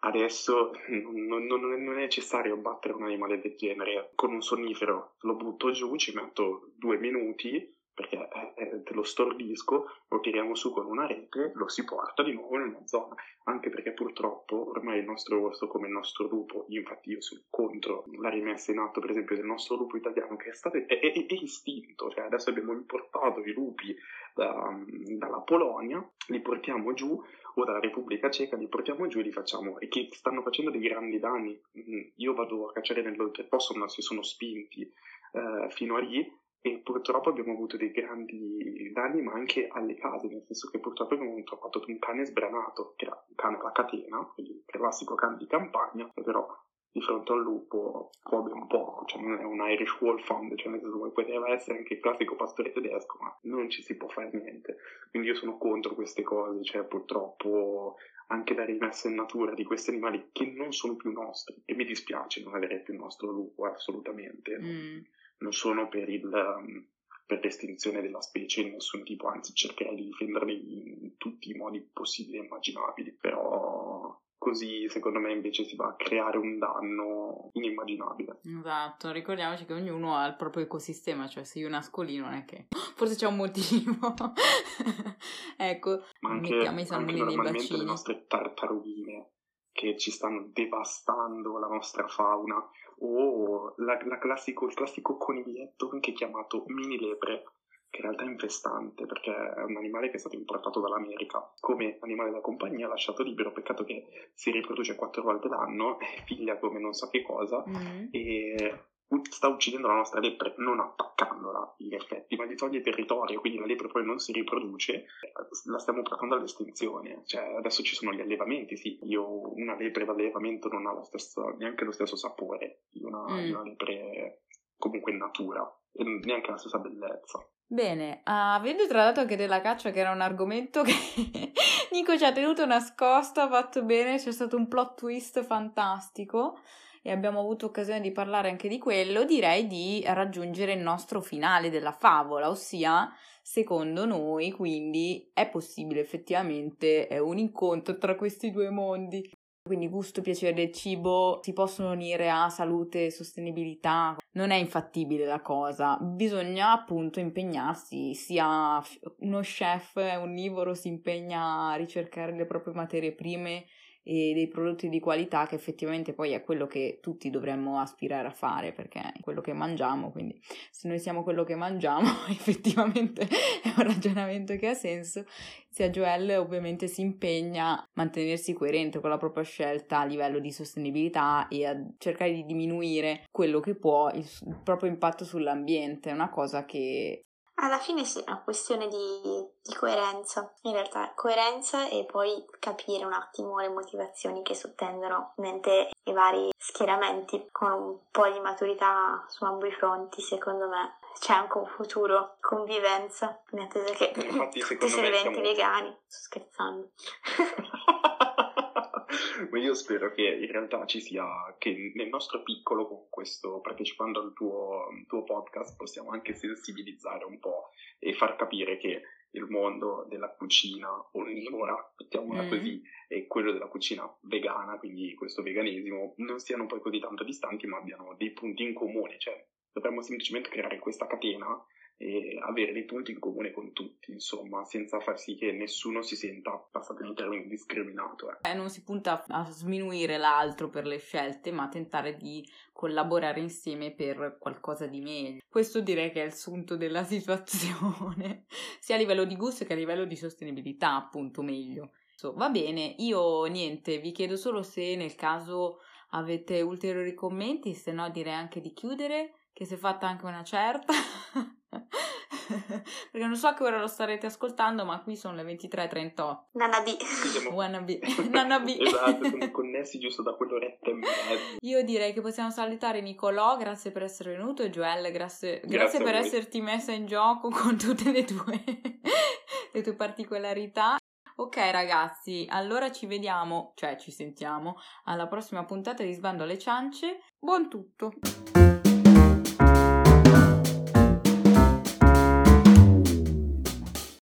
Adesso non, non, non, è necessario abbattere un animale del genere con un sonnifero, lo butto giù, ci metto due minuti perché eh, te lo stordisco, lo tiriamo su con una rete, lo si porta di nuovo in una zona, anche perché purtroppo ormai il nostro orso come il nostro lupo, infatti io sono contro la rimessa in atto per esempio del nostro lupo italiano che è stato è, è, è estinto, cioè adesso abbiamo importato i lupi da, dalla Polonia, li portiamo giù o dalla Repubblica Ceca, li portiamo giù e li facciamo e che stanno facendo dei grandi danni. Mm, io vado a cacciare nell'oltreposto, ma si sono spinti eh, fino a lì e purtroppo abbiamo avuto dei grandi danni ma anche alle case, nel senso che purtroppo abbiamo trovato un cane sbranato, che era un cane alla catena, quindi il classico cane di campagna, però di fronte al lupo come un po', cioè non è un Irish Wolfhound, cioè nel senso poteva essere anche il classico pastore tedesco, ma non ci si può fare niente. Quindi io sono contro queste cose, cioè purtroppo anche la rimessa in natura di questi animali che non sono più nostri, e mi dispiace non avere più il nostro lupo, assolutamente. Mm non sono per, il, um, per l'estinzione della specie in nessun tipo, anzi cercherei di difenderli in tutti i modi possibili e immaginabili, però così secondo me invece si va a creare un danno inimmaginabile. Esatto, ricordiamoci che ognuno ha il proprio ecosistema, cioè se io nasco lì non è che forse c'è un motivo. ecco, ma anche, mettiamo i salmoni nei bacini. le nostre tartarughine che ci stanno devastando la nostra fauna o la, la classico, il classico coniglietto anche chiamato mini lepre che in realtà è infestante perché è un animale che è stato importato dall'America come animale da compagnia, lasciato libero, peccato che si riproduce quattro volte l'anno, è figlia come non so che cosa mm. e sta uccidendo la nostra lepre non attaccandola in effetti, ma gli toglie territorio, quindi la lepre poi non si riproduce, la stiamo portando all'estinzione. Cioè, adesso ci sono gli allevamenti, sì, io una lepre d'allevamento non ha stesso, neanche lo stesso sapore di una, mm. di una lepre comunque in natura, e neanche la stessa bellezza. Bene, avendo trattato anche della caccia, che era un argomento che Nico ci ha tenuto nascosto, ha fatto bene, c'è stato un plot twist fantastico. E abbiamo avuto occasione di parlare anche di quello, direi di raggiungere il nostro finale della favola, ossia secondo noi quindi è possibile effettivamente un incontro tra questi due mondi. Quindi gusto, piacere del cibo si possono unire a salute e sostenibilità. Non è infattibile la cosa, bisogna appunto impegnarsi, sia uno chef onnivoro si impegna a ricercare le proprie materie prime e dei prodotti di qualità che effettivamente poi è quello che tutti dovremmo aspirare a fare perché è quello che mangiamo, quindi se noi siamo quello che mangiamo effettivamente è un ragionamento che ha senso. Sia Joel ovviamente si impegna a mantenersi coerente con la propria scelta a livello di sostenibilità e a cercare di diminuire quello che può il, il proprio impatto sull'ambiente, è una cosa che alla fine sì, è una questione di, di, coerenza, in realtà coerenza e poi capire un attimo le motivazioni che sottendono mente i vari schieramenti con un po' di maturità su ambo i fronti, secondo me c'è anche un futuro convivenza, in attesa che Infatti, tu se diventi siamo... vegani, sto scherzando. Ma io spero che in realtà ci sia, che nel nostro piccolo, con questo, partecipando al tuo, tuo podcast, possiamo anche sensibilizzare un po' e far capire che il mondo della cucina onnivora, mettiamola mm. così, e quello della cucina vegana, quindi questo veganesimo, non siano poi così tanto distanti, ma abbiano dei punti in comune, cioè dovremmo semplicemente creare questa catena e avere dei punti in comune con tutti, insomma, senza far sì che nessuno si senta, passato in termini, discriminato. Eh. Eh, non si punta a sminuire l'altro per le scelte, ma tentare di collaborare insieme per qualcosa di meglio. Questo direi che è il sunto della situazione, sia a livello di gusto che a livello di sostenibilità, appunto, meglio. So, va bene, io niente, vi chiedo solo se nel caso avete ulteriori commenti, se no direi anche di chiudere, che si è fatta anche una certa. Perché non so a che ora lo starete ascoltando, ma qui sono le 23.38. Nanna B. Wanna B. Nanna B. esatto, siamo connessi giusto da quell'oretta e mezza. Io direi che possiamo salutare Nicolò, grazie per essere venuto, e Joel, grazie, grazie, grazie per esserti messa in gioco con tutte le tue, le tue particolarità. Ok ragazzi, allora ci vediamo, cioè ci sentiamo, alla prossima puntata di Sbando alle ciance. Buon tutto!